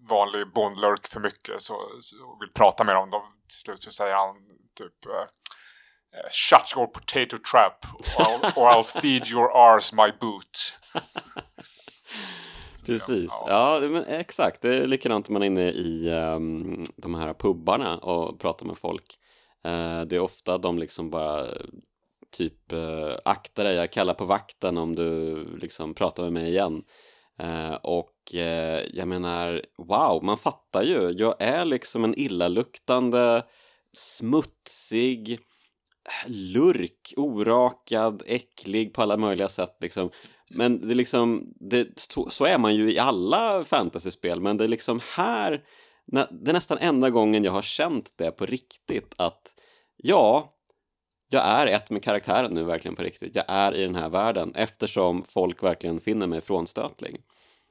vanlig bondlurk för mycket så, så, vill prata med dem, då till slut så säger han typ eh, eh, Shut your potato trap or I'll, or I'll feed your arse my boot. Precis, ja. ja men exakt. Det är likadant om man är inne i ehm, de här pubbarna och pratar med folk. Eh, det är ofta de liksom bara typ eh, akta dig, jag kallar på vakten om du liksom pratar med mig igen. Eh, och eh, jag menar, wow, man fattar ju. Jag är liksom en illaluktande, smutsig, lurk, orakad, äcklig på alla möjliga sätt liksom. Men det är liksom, det, så, så är man ju i alla fantasyspel, men det är liksom här, det är nästan enda gången jag har känt det på riktigt att ja, jag är ett med karaktären nu verkligen på riktigt. Jag är i den här världen eftersom folk verkligen finner mig frånstötlig.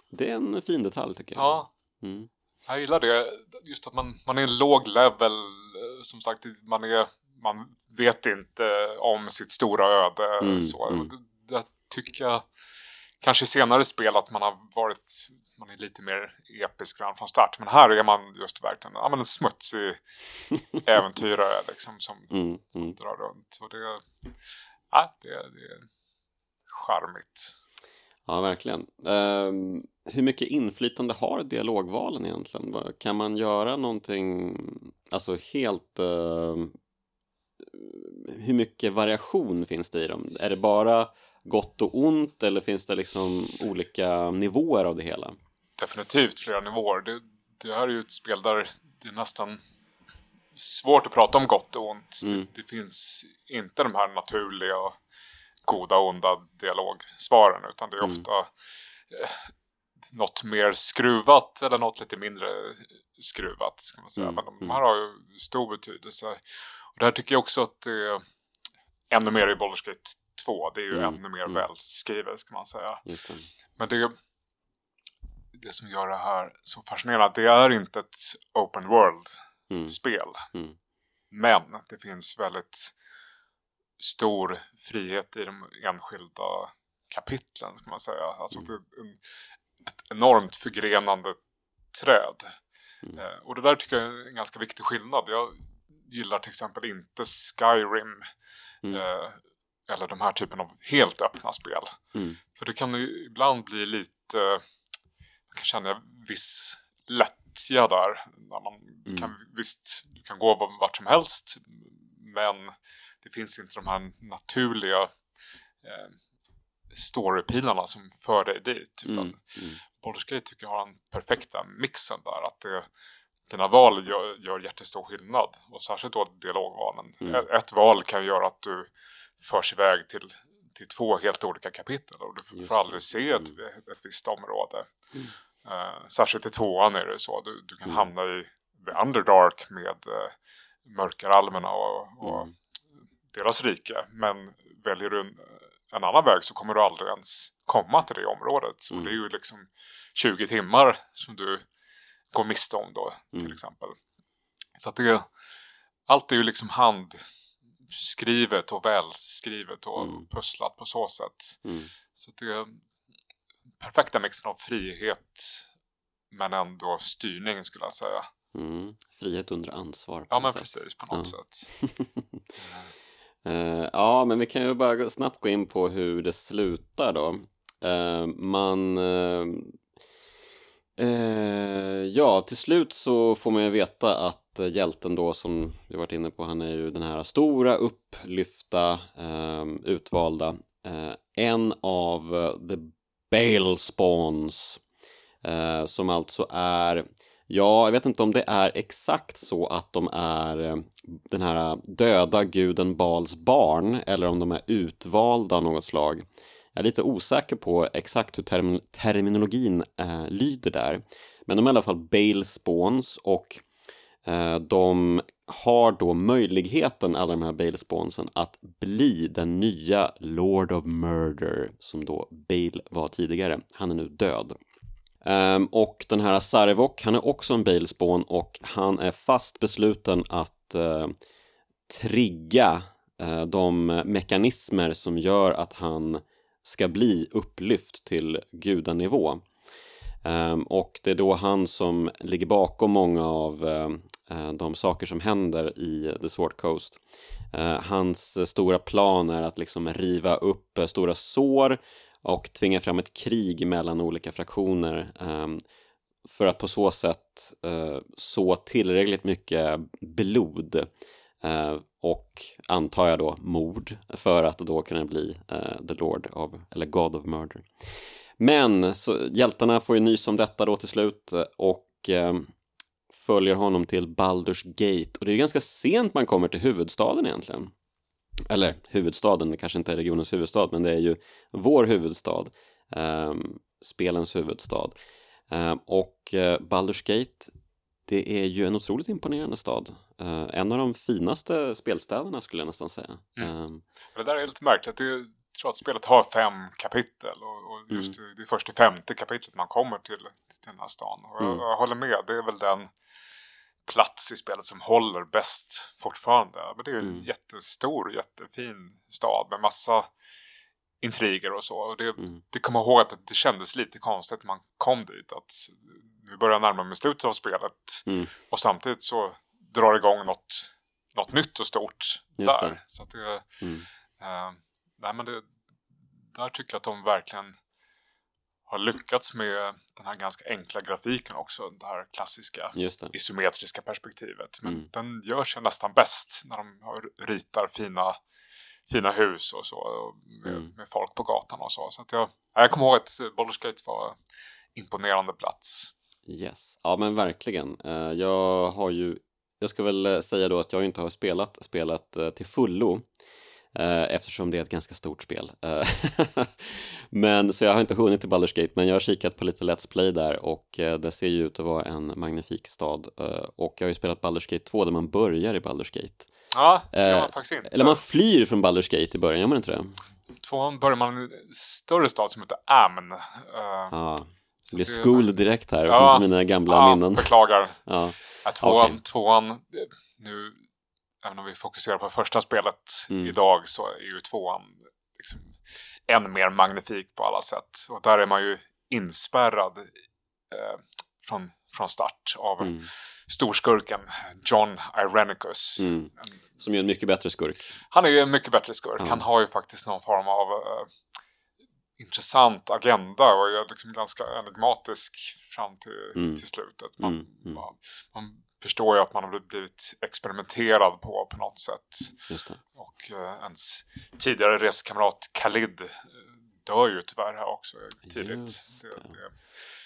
Det är en fin detalj tycker jag. Ja, Mm. jag gillar det. Just att man, man är låg level. eh, Som sagt, man, är, man vet inte om sitt stora öde. Mm, så. mm. Det, det tycker jag kanske i senare spel att man har varit man är lite mer episk redan från start. Men här är man just verkligen ja, men en smutsig äventyrare liksom, som Mm, mm. drar runt. Och det, ja, det, det är charmigt. Ja, verkligen. Ehm, hur mycket inflytande har dialogvalen egentligen? Kan man göra någonting, alltså helt... ehm, hur mycket variation finns det i dem? Är det bara gott och ont eller finns det liksom olika nivåer av det hela? definitivt flera nivåer. Det, det här är ju ett spel där det är nästan svårt att prata om gott och ont. Mm. Det, det finns inte de här naturliga goda och onda dialogsvaren utan det är Mm. ofta eh, något mer skruvat eller något lite mindre skruvat. Ska man säga. Mm, Men de mm. här har ju stor betydelse. Och det här tycker jag också att det är ännu mer i Baldur's Gate 2. Det är ju Mm, ännu mer mm. välskrivet ska man säga. Det. Men det, det som gör det här så fascinerande, det är inte ett open world-spel. Mm. Mm. Men det finns väldigt stor frihet i de enskilda kapitlen, ska man säga. Alltså Mm. det är en, ett enormt förgrenande träd. Mm. Eh, och det där tycker jag är en ganska viktig skillnad. Jag gillar till exempel inte Skyrim Mm. eh, eller de här typen av helt öppna spel. Mm. För det kan ju ibland bli lite, man kan känna viss lättja där. När man Mm. kan, visst, du kan gå vart som helst, men det finns inte de här naturliga eh, storypilarna som för dig dit. Utan Mm. Mm. Baldur's Gate tycker jag har den perfekta mixen där. Att det, dina val gör, gör jättestor skillnad. Och särskilt då dialogvalen. Mm. Ett, ett val kan göra att du förs iväg till, till två helt olika kapitel. Och du får aldrig se ett, Mm. ett visst område. Mm. Eh, särskilt i tvåan är det så. Du, du kan Mm. hamna i The Underdark med uh, Mörkaralmerna och, och Mm. deras rike. Men väljer du en, en annan väg så kommer du aldrig ens komma till det området. Så Mm. det är ju liksom 20 timmar som du går miste om då till Mm. exempel. Så att det, allt är ju liksom handskrivet och välskrivet och Mm. pusslat på så sätt. Mm. Så det är perfekta mixen av frihet men ändå styrning skulle jag säga. Mm. Frihet under ansvar. på Ja men sätt. precis, på något Ja. sätt. Eh, ja, men vi kan ju bara snabbt gå in på hur det slutar då. Eh, man... eh, ja, till slut så får man ju veta att att eh, hjälten då som vi varit inne på, han är ju den här stora, upplyfta, eh, utvalda. Eh, en av eh, the Bale Spawns. Eh, som alltså är Ja, jag vet inte om det är exakt så att de är eh, den här döda guden Bals barn eller om de är utvalda av något slag. Jag är lite osäker på exakt hur term terminologin eh, lyder där. Men de är i alla fall Bale Spawns och Eh, de har då möjligheten, alla de här Bale-sponsen, att bli den nya Lord of Murder som då Bale var tidigare. Han är nu död. Ehm, och den här Sarevok, han är också en Balespawn och han är fast besluten att eh, trigga eh, de mekanismer som gör att han ska bli upplyft till gudanivå. Ehm, och det är då han som ligger bakom många av ehm, eh, de saker som händer i The Sword Coast. Eh, hans stora plan är att liksom riva upp eh, stora sår och tvinga fram ett krig mellan olika fraktioner ehm, för att på så sätt så tillräckligt mycket blod och antar jag då mord för att då kunna bli the Lord of, eller God of Murder. Men så, hjältarna får ju nys om detta då till slut eh, och eh, följer honom till Baldur's Gate och det är ju ganska sent man kommer till huvudstaden egentligen. Eller huvudstaden, det kanske inte är regionens huvudstad men det är ju vår huvudstad, eh, spelens huvudstad. Eh, och Baldur's Gate, det är ju en otroligt imponerande stad. Eh, en av de finaste spelstäderna skulle jag nästan säga. Mm. Eh, Det där är lite märkligt. Det tror att spelet har fem kapitel och, och just det, det är först i femte kapitlet man kommer till, till den här stan. Och jag, Mm. jag håller med, det är väl den plats i spelet som håller bäst fortfarande. Men det är en Mm. jättestor, jättefin stad med massa intriger och så. Och det, Mm. det kommer ihåg att det kändes lite konstigt när man kom dit. Att nu börjar jag närma mig slutet av spelet Mm. och samtidigt så drar det igång något, något nytt och stort Just där. det. Så att det, Mm. Eh, nej, men det, där tycker jag att de verkligen har lyckats med den här ganska enkla grafiken också. Det här klassiska det. isometriska perspektivet. Men Mm. den gör sig nästan bäst när de ritar fina, fina hus och så. Och med, Mm. med folk på gatan och så. så att jag, jag kommer ihåg att Baldur's Gate var imponerande plats. Yes, ja men verkligen. Eh, Jag har ju, jag ska väl eh, säga då att jag inte har spelat spelet eh, till fullo eftersom det är ett ganska stort spel. Eh, men så jag har inte hunnit till Baldur's Gate men jag har kikat på lite Let's Play där och eh, det ser ju ut att vara en magnifik stad eh, och jag har ju spelat Baldur's Gate 2 där man börjar i Baldur's Gate. Ja, det gör Eh, man faktiskt inte. Eller man flyr från Baldur's Gate i början, gör man inte det? Tvåan börjar man i en större stad som heter Amn. Eh, Ja, så det blir det- school direkt här, Ja, inte mina gamla ja, minnen. beklagar. Ja, Ja, tvåan, Okej. tvåan, eh, nu, även om vi fokuserar på första spelet Mm. idag så är ju tvåan liksom än mer magnifik på alla sätt. Och där är man ju inspärrad eh, från, från start av mm, storskurken John Irenicus. mm. Som är en mycket bättre skurk. Han är ju en mycket bättre skurk. Ja. Han har ju faktiskt någon form av eh, intressant agenda och är liksom ganska enigmatisk fram till, Mm. till slutet. Man, Mm, mm. Man, man förstår ju att man har blivit experimenterad på på något sätt. Just det. Och eh, ens tidigare reskamrat Khalid eh, dör ju tyvärr här också tidigt. Det, det. det,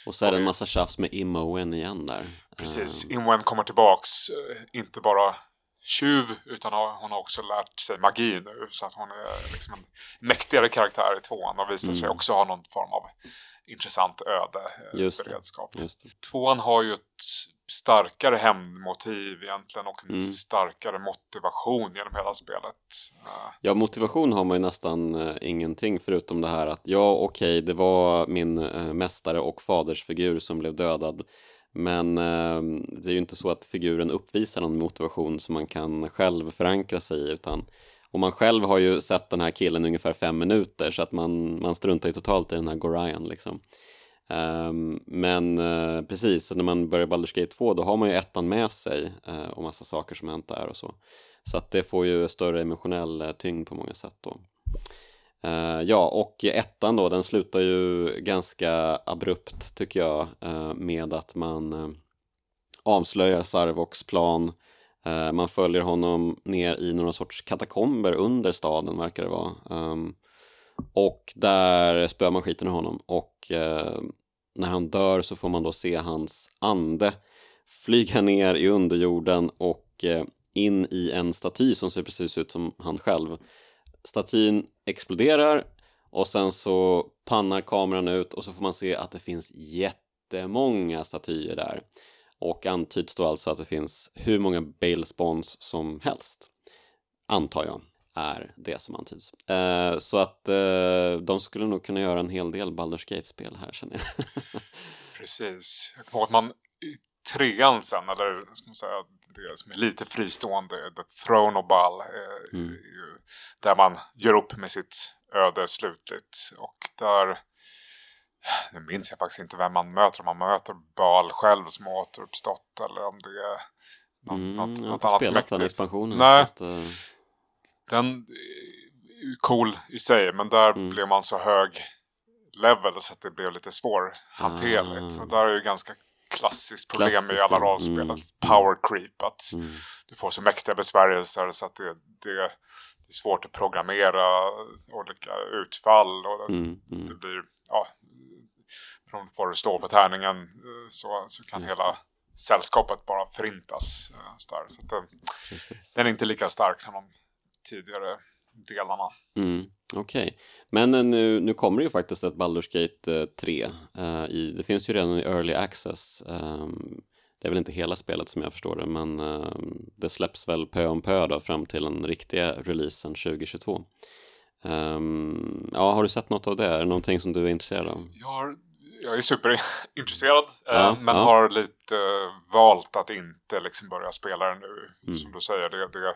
Och så är det en massa tjafs med Imoen igen där. precis, Eh, Inwen kommer tillbaks, eh, inte bara tjuv utan hon har också lärt sig magi nu så att hon är liksom en mäktigare karaktär i tvåan och visar sig Mm. också ha någon form av intressant öde, eh, Just det. beredskap. Just det. Tvåan har ju ett starkare hämndmotiv egentligen och en Mm. starkare motivation genom hela spelet. Eh, Ja, motivation har man ju nästan eh, ingenting förutom det här att ja, okej, det var min eh, mästare och fadersfigur som blev dödad. Men eh, det är ju inte så att figuren uppvisar någon motivation som man kan själv förankra sig i utan och man själv har ju sett den här killen i ungefär fem minuter så att man, man struntar ju totalt i den här Gorion liksom. Um, men uh, precis, när man börjar Baldur's Gate 2 då har man ju ettan med sig uh, och massa saker som hänt där och så. Så att det får ju större emotionell uh, tyngd på många sätt då. Ja, och ettan då, den slutar ju ganska abrupt tycker jag med att man avslöjar Sarvoks plan. Eh, man följer honom ner i några sorts katakomber under staden verkar det vara. Ehm, och där spöar man skiten ur honom och eh, när han dör så får man då se hans ande flyga ner i underjorden och eh, in i en staty som ser precis ut som han själv. Statyn exploderar och sen så pannar kameran ut och så får man se att det finns jättemånga statyer där. Och antyds då alltså att det finns hur många Balespawns som helst. Antar jag är det som antyds. Eh, så att eh, de skulle nog kunna göra en hel del Baldur's Gate-spel här känner jag. Precis. Jag kommer ihåg att man i trean sen, eller ska man säga, det som är lite fristående, The Throne of Ball, eh, Mm. där man gör upp med sitt öde slutligt. Och där, nu minns jag faktiskt inte vem man möter, om man möter Bal själv som har återuppstått eller om det är något, Mm, något, något annat spelat den mäktigt. expansionen. Nej. Att, eh, Den är ju cool i sig, men där Mm. blev man så hög level så att det blev lite svårhanterligt. Ah. Och där är ju ganska klassiskt problem i Klassiskt, alla ja. rollspel, Mm. power creep, att mm, du får så mäktiga besvärjelser så att det, det, det är svårt att programmera olika utfall och mm, det mm. blir, ja, från vad det står på tärningen eh, så, så kan hela sällskapet bara förintas. eh, Så, där. så den, den är inte lika stark som de tidigare delarna. Mm, Okej, men eh, nu, nu kommer det ju faktiskt ett Baldur's Gate eh, 3. eh, i, det finns ju redan i Early Access. ehm, det är väl inte hela spelet som jag förstår det, men ehm, det släpps väl pö om pö då fram till den riktiga releasen 2022. Ehm, ja, har du sett något av det? Är det någonting som du är intresserad av? Jag, har, jag är superintresserad eh, Ja, men ja. har lite eh, valt att inte liksom börja spela det nu. Mm. Som du säger, det, det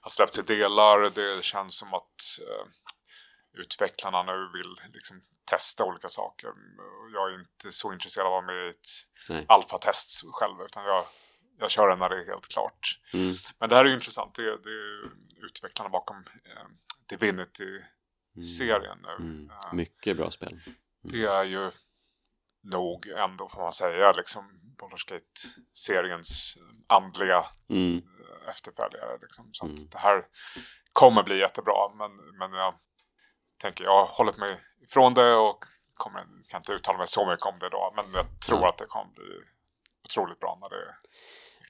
har släppts i delar. Det känns som att eh, utvecklarna nu vill liksom testa olika saker. Jag är inte så intresserad av att vara med i ett Nej. alfatest själv utan jag, jag kör det när det är helt klart. Mm, Men det här är ju intressant. Det, det är utvecklarna bakom eh, Divinity-serien nu. mm, mycket bra spel. det är ju nog ändå får man säga liksom Baldur's Gate-seriens andliga Mm, eh, efterföljare. Liksom. Så Mm. att det här kommer bli jättebra. Men, men jag tänker, jag har hållit mig ifrån det och kommer, kan inte uttala mig så mycket om det då. Men jag tror Ja. att det kommer bli otroligt bra när det är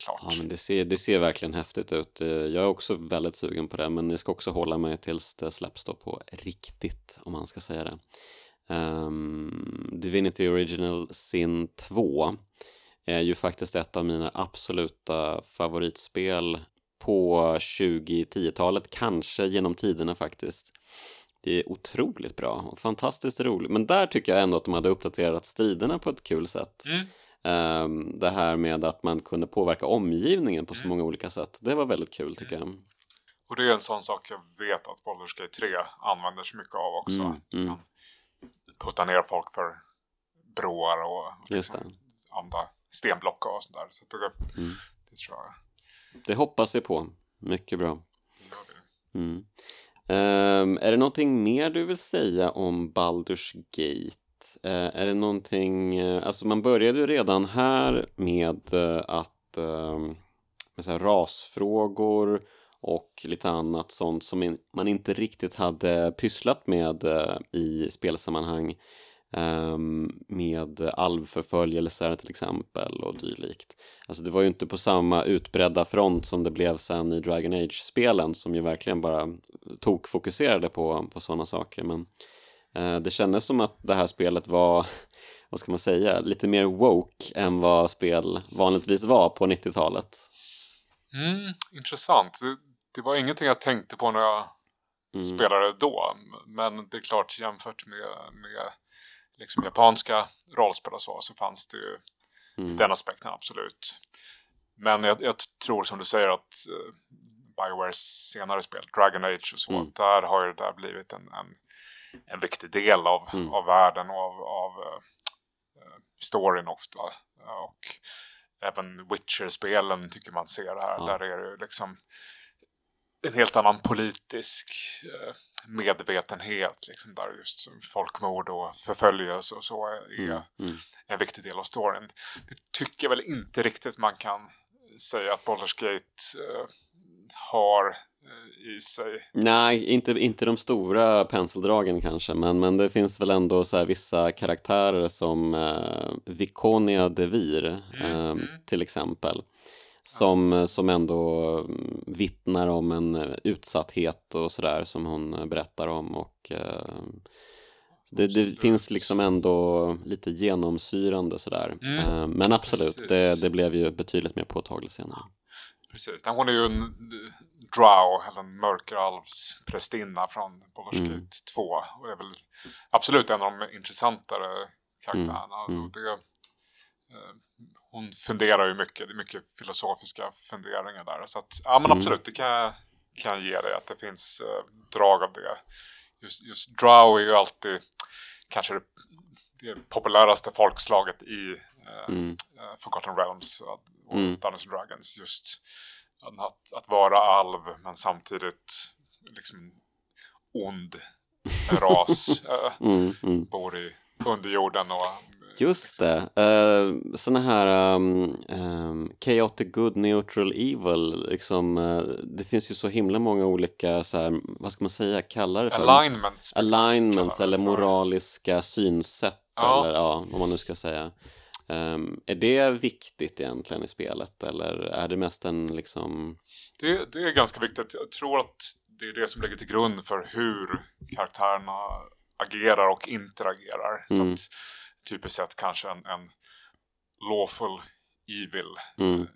klart. Ja, men det ser, det ser verkligen häftigt ut. Eh, Jag är också väldigt sugen på det, men jag ska också hålla mig tills det släpps då på riktigt, om man ska säga det. Um, Divinity Original Sin 2 är ju faktiskt ett av mina absoluta favoritspel på 2010-talet, kanske genom tiderna faktiskt. Det är otroligt bra och fantastiskt roligt, men där tycker jag ändå att de hade uppdaterat striderna på ett kul sätt. Mm. Ehm, det här med att man kunde påverka omgivningen på så Mm. många olika sätt. Det var väldigt kul tycker jag. Och det är en sån sak jag vet att Baldur's Gate 3 använder sig mycket av också. Mm, mm. Putta ner folk för broar och Just andra stenblock och sånt där. Så det, Mm. det tror jag Det hoppas vi på. Mycket bra. Mm. Ehm, är det någonting mer du vill säga om Baldur's Gate? Eh, är det någonting, eh, alltså man började ju redan här med eh, att med så här rasfrågor och lite annat sånt som man inte riktigt hade pysslat med eh, i spelsammanhang ehm, med alvförföljelser till exempel och dylikt. Alltså det var ju inte på samma utbredda front som det blev sen i Dragon Age-spelen som ju verkligen bara tokfokuserade på, på sådana saker men eh, det kändes som att det här spelet var vad ska man säga, lite mer woke än vad spel vanligtvis var på 90-talet. Mm, intressant. Det, det, var ingenting jag tänkte på när jag mm. spelade då. Men det är klart jämfört med, med liksom japanska rollspel och så, så fanns det ju mm. den aspekten absolut. Men jag, jag, tror som du säger att uh, Biowares senare spel, Dragon Age och så, mm. där har ju det där blivit en, en, en viktig del av, mm. av världen och av, av uh, storyn ofta. Och även Witcher-spelen tycker man ser här. Ja. Där är det liksom en helt annan politisk eh, medvetenhet. Liksom där just folkmord och förföljelse och så är mm. Mm. en viktig del av storyn. Det tycker jag väl inte riktigt man kan säga att Baldur's Gate eh, har i sig. Nej, inte, inte de stora penseldragen kanske, men, men det finns väl ändå så vissa karaktärer som eh, Vikonia Devir mm, eh, mm. till exempel. Som, ja. som ändå mm, vittnar om en utsatthet och sådär som hon berättar om och eh, det, det finns liksom ändå lite genomsyrande sådär. Mm. Eh, men absolut, det, det blev ju betydligt mer påtagligt senare. Precis, hon är ju en Drow, eller en mörkeralvsprästinna från Baldur's mm. Gate 2. Och är väl absolut en av de intressantare karaktärerna. Mm. Mm. Det, eh, hon funderar ju mycket, det är mycket filosofiska funderingar där. Så att, ja men mm. absolut, det kan jag, kan jag ge dig att det finns eh, drag av det. Just, just Drow är ju alltid kanske det, det populäraste folkslaget i eh, mm. uh, Forgotten Realms och mm. Dungeons Dragons. Just att, att vara alv men samtidigt liksom ond ras. äh, mm, mm. Bor i underjorden och Just det. Uh, såna här um, um, chaotic good, neutral evil, liksom, uh, det finns ju så himla många olika, så här, vad ska man säga, kalla det för? Alignments. Alignments eller moraliska synsätt, ja. eller ja, vad man nu ska säga. Um, är det viktigt egentligen i spelet eller är det mest en liksom... Det, det, är ganska viktigt. Jag tror att det är det som ligger till grund för hur karaktärerna agerar och interagerar. Mm. Så att typiskt sett kanske en, en lawful evil mm. Eh,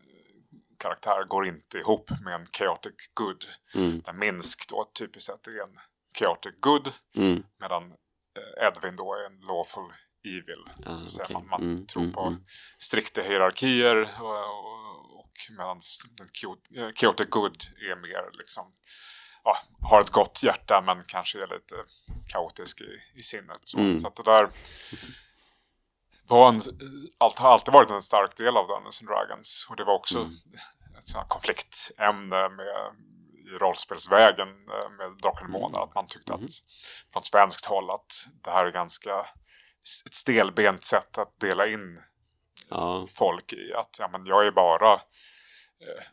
karaktär går inte ihop med en chaotic good. Mm. Där Minsk då typiskt sett är en chaotic good mm. medan eh, Edvin då är en lawful evil. Ah, okay. Man, man mm, tror mm, på mm. strikta hierarkier och, och, och medan den Chaotic Good är mer liksom ja, har ett gott hjärta men kanske är lite kaotisk i, i sinnet. Så, mm. så att det där var en, allt, har alltid varit en stark del av Dungeons and Dragons och det var också mm. ett sånt konfliktämne med i rollspelsvägen eh, med Drakar och Månar att man tyckte mm. att från svenskt håll att det här är ganska ett stelbent sätt att dela in ja. folk i. Att ja, men jag är bara eh,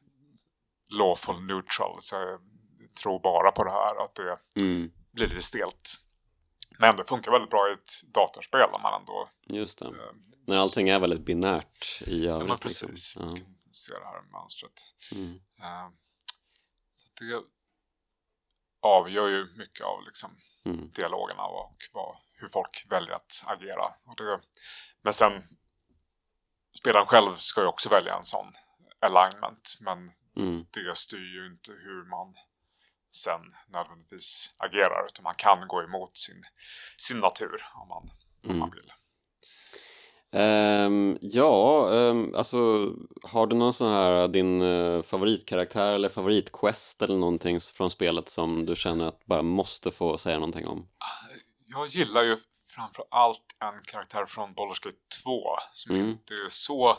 lawful neutral. Så jag tror bara på det här. Att det mm. blir lite stelt. Men det funkar väldigt bra i ett datorspel om man ändå... Just det. Eh, När allting är väldigt binärt i övrigt. Ja, precis. Liksom. Ja. kan se det här mönstret. Mm. Eh, så det avgör ju mycket av liksom, mm. dialogerna och vad, hur folk väljer att agera. Det, men sen, spelaren själv ska ju också välja en sån alignment. Men mm. det styr ju inte hur man sen nödvändigtvis agerar. Utan man kan gå emot sin, sin natur om man, om mm. man vill. Um, ja, um, alltså har du någon sån här din uh, favoritkaraktär eller favoritquest eller någonting från spelet som du känner att bara måste få säga någonting om? jag gillar ju framför allt en karaktär från Baldur's Gate 2 som mm. inte är så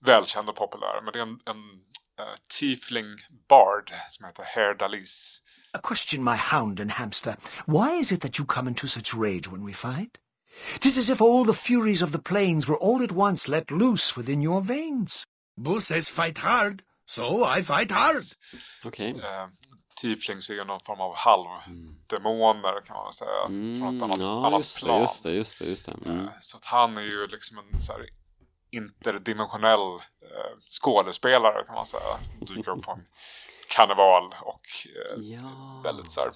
välkänd och populär. Men det är en, en uh, tiefling bard som heter Herr Dalis. A question, my hound and hamster. Why is it that you come into such rage when we fight? Tis as if all the furies of the plains were all at once let loose within your veins. Boo says fight hard, So I fight hard. Okej. Eh, Tieflings är ju någon form av halvdemoner kan man väl säga. från ett annat, Mm, ja, annat just det, plan. just det, just det, just det. Mm. Eh, Så att han är ju liksom en så här interdimensionell eh, skådespelare kan man säga. Dyker upp på en karneval och eh, Ja. väldigt så här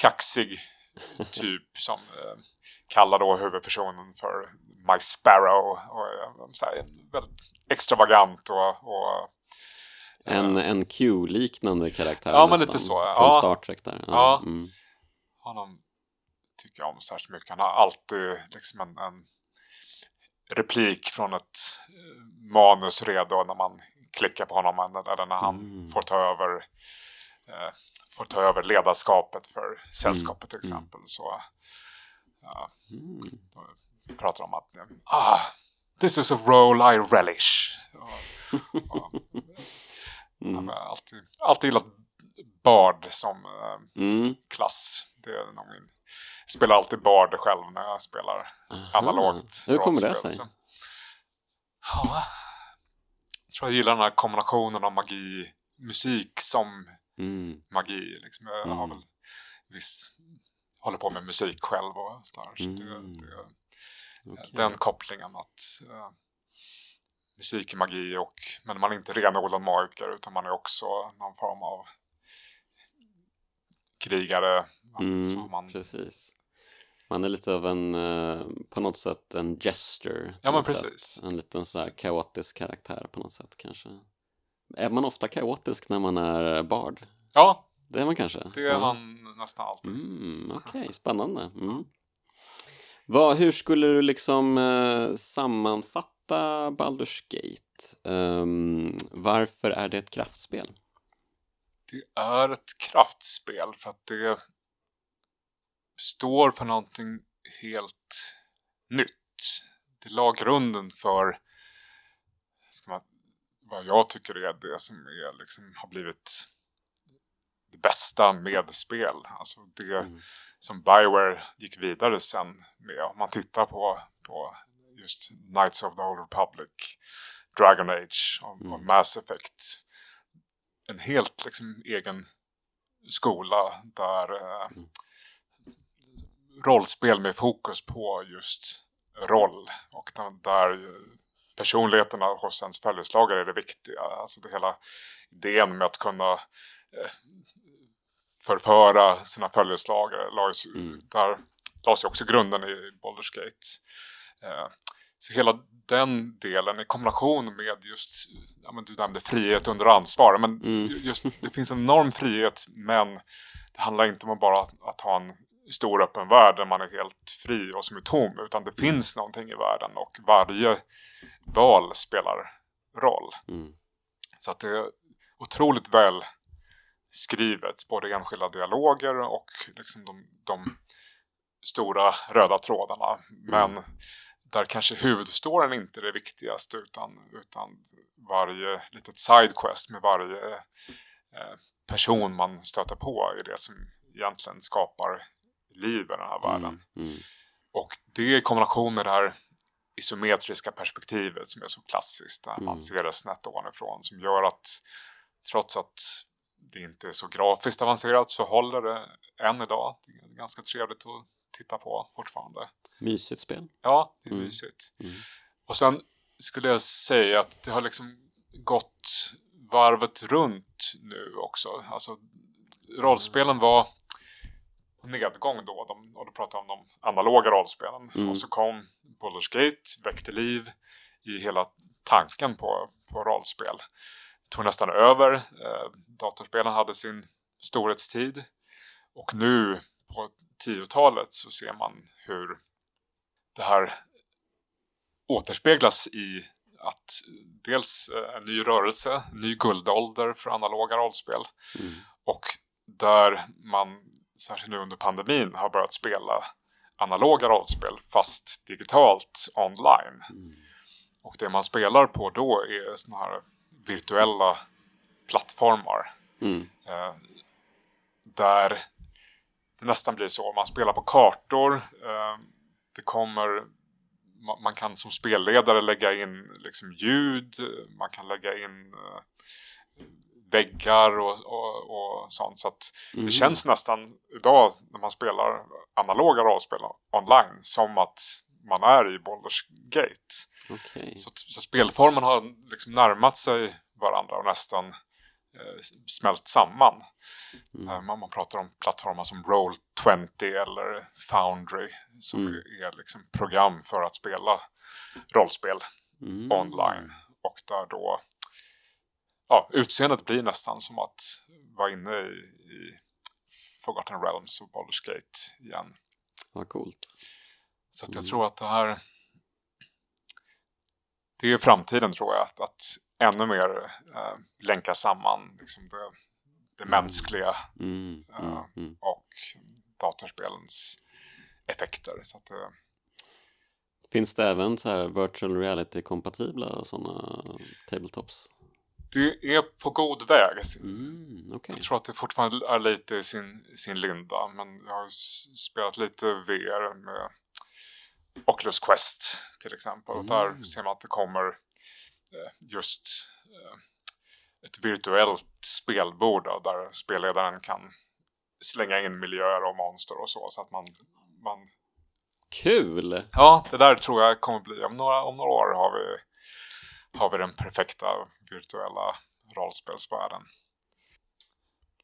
kaxig typ som eh, kallar då huvudpersonen för Mike Sparrow och eh, så här, väldigt extravagant och, och En, en Q-liknande karaktär Ja, men lite så, Från ja. Star Trek där. Ja. Mm. honom tycker jag om särskilt mycket. Han har alltid liksom en, en replik från ett eh, manus redo när man klickar på honom eller när han Mm. får ta över eh, får ta över ledarskapet för sällskapet till exempel. Så ja, Mm. pratar om att ah, this is a role I relish. Och, och, Mm. har alltid, alltid gillat Bard som eh, Mm. klass. Det är nog min... Spelar alltid Bard själv när jag spelar Aha. analogt. Hur kommer det sig? så- Ja, jag tror jag gillar den här kombinationen av magi, musik som Mm. magi. Liksom. Jag har Mm. väl viss... håller på med musik själv och sådär. Så Mm. det, det, Okej. Den kopplingen att uh, musik är magi och men man är inte renodlad magiker utan man är också någon form av krigare. Mm, så man, Precis. Man är lite av en, eh, på något sätt, en gesture. Ja, men precis. Sätt. En liten så här kaotisk karaktär på något sätt kanske. Är man ofta kaotisk när man är bard? ja, Det är man kanske? det är Ja. man nästan alltid. Mm, Okej, spännande. Mm. Vad, hur skulle du liksom eh, sammanfatta Baldur's Gate? Ehm, varför är det ett kraftspel? Det är ett kraftspel för att det står för någonting helt nytt. Det la grunden för man, vad jag tycker är det som är, liksom, har blivit det bästa med spel. Alltså det Mm. som Bioware gick vidare sen med. Om man tittar på, på just Knights of the Old Republic, Dragon Age och, och Mm. Mass Effect. En helt liksom egen skola där eh, Mm. rollspel med fokus på just roll och där, personligheterna hos ens följeslagare är det viktiga. Alltså det hela idén med att kunna eh, förföra sina följeslagare. lades Mm. Där lades ju också grunden i Baldur's Gate. Eh, så hela den delen i kombination med just, ja, men du nämnde frihet under ansvar, men Mm. just det finns en enorm frihet men det handlar inte om att bara att ha en stor öppen värld där man är helt fri och som är tom, utan det finns någonting i världen och varje val spelar roll. Mm. Så att det är otroligt väl skrivet, både enskilda dialoger och liksom de, de stora röda trådarna. Men där kanske huvudstoryn inte är det viktigaste utan, utan varje litet sidequest med varje eh, person man stöter på är det som egentligen skapar liv i den här världen. Mm. Mm. Och det i kombination med det här isometriska perspektivet som är så klassiskt där man Mm. ser det snett ovanifrån som gör att trots att det inte är så grafiskt avancerat så håller det än idag. Det är ganska trevligt att titta på fortfarande. Mysigt spel. Ja, det är Mm. mysigt. Mm. Och sen skulle jag säga att det har liksom gått varvet runt nu också. Alltså rollspelen var nedgång då. De, och då pratar jag om de analoga rollspelen. Mm. Och så kom Baldur's Gate, väckte liv i hela tanken på, på rollspel. Tog nästan över. Eh, datorspelen hade sin storhetstid. Och nu på 10-talet så ser man hur det här återspeglas i att dels eh, en ny rörelse, en ny guldålder för analoga rollspel Mm. och där man, särskilt nu under pandemin, har börjat spela analoga rollspel fast digitalt online. Mm. Och det man spelar på då är såna här virtuella plattformar Mm. eh, där det nästan blir så. Man spelar på kartor. Eh, det kommer ma- man kan som spelledare lägga in liksom ljud, man kan lägga in eh, väggar och, och, och sånt. Så att det känns nästan idag när man spelar analoga rollspel online som att man är i Baldur's Gate. Okej. Så, så spelformen har liksom närmat sig varandra och nästan smält samman. Eh, man, man pratar om plattformar som Roll20 eller Foundry som är liksom program för att spela rollspel Mm. online. Och där då ja, utseendet blir nästan som att vara inne i, i Forgotten Realms och Baldur's Gate igen. Vad coolt. Så jag tror att det här det är framtiden tror jag att, att ännu mer eh, länka samman liksom det, det mänskliga Mm, mm, eh, mm. och datorspelens effekter. Så att, eh, Finns det även så här virtual reality-kompatibla sådana tabletops? det är på god väg. Mm, okej. Jag tror att det fortfarande är lite i sin, sin linda. Men jag har spelat lite VR med Oculus Quest till exempel. Och där ser man att det kommer just eh, ett virtuellt spelbord då, där spelledaren kan slänga in miljöer och monster och så. Så att man, man... Kul! Ja, det där tror jag kommer bli. Om några, om några år har vi, har vi den perfekta virtuella rollspelsvärlden.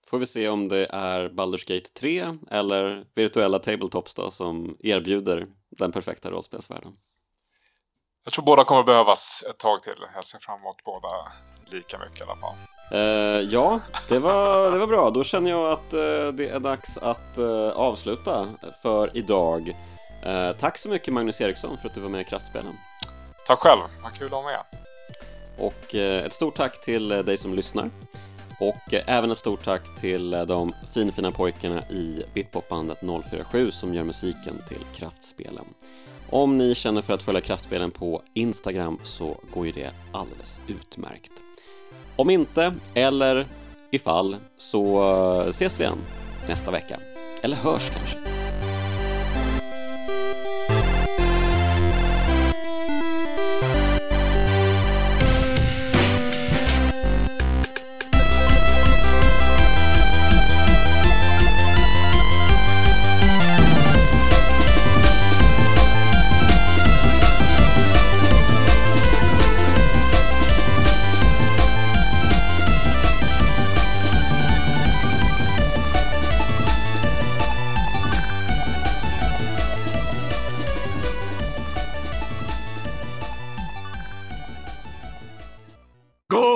Får vi se om det är Baldur's Gate 3 eller virtuella tabletops då som erbjuder den perfekta rollspelsvärlden. Jag tror båda kommer behövas ett tag till. Jag ser fram emot båda lika mycket i alla fall. Eh, ja, det var, det var bra. Då känner jag att eh, det är dags att eh, avsluta för idag. Tack så mycket Magnus Eriksson för att du var med i Kraftspelen. Tack själv, vad kul att vara med. Och ett stort tack till dig som lyssnar. Och även ett stort tack till de finfina pojkarna i Bitpopbandet 047 som gör musiken till Kraftspelen. Om ni känner för att följa Kraftspelen på Instagram så går ju det alldeles utmärkt. Om inte, eller ifall, så eh, ses vi igen nästa vecka. Eller hörs kanske.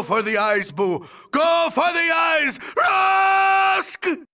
For the eyes, Boo! Go for the eyes! Rusk!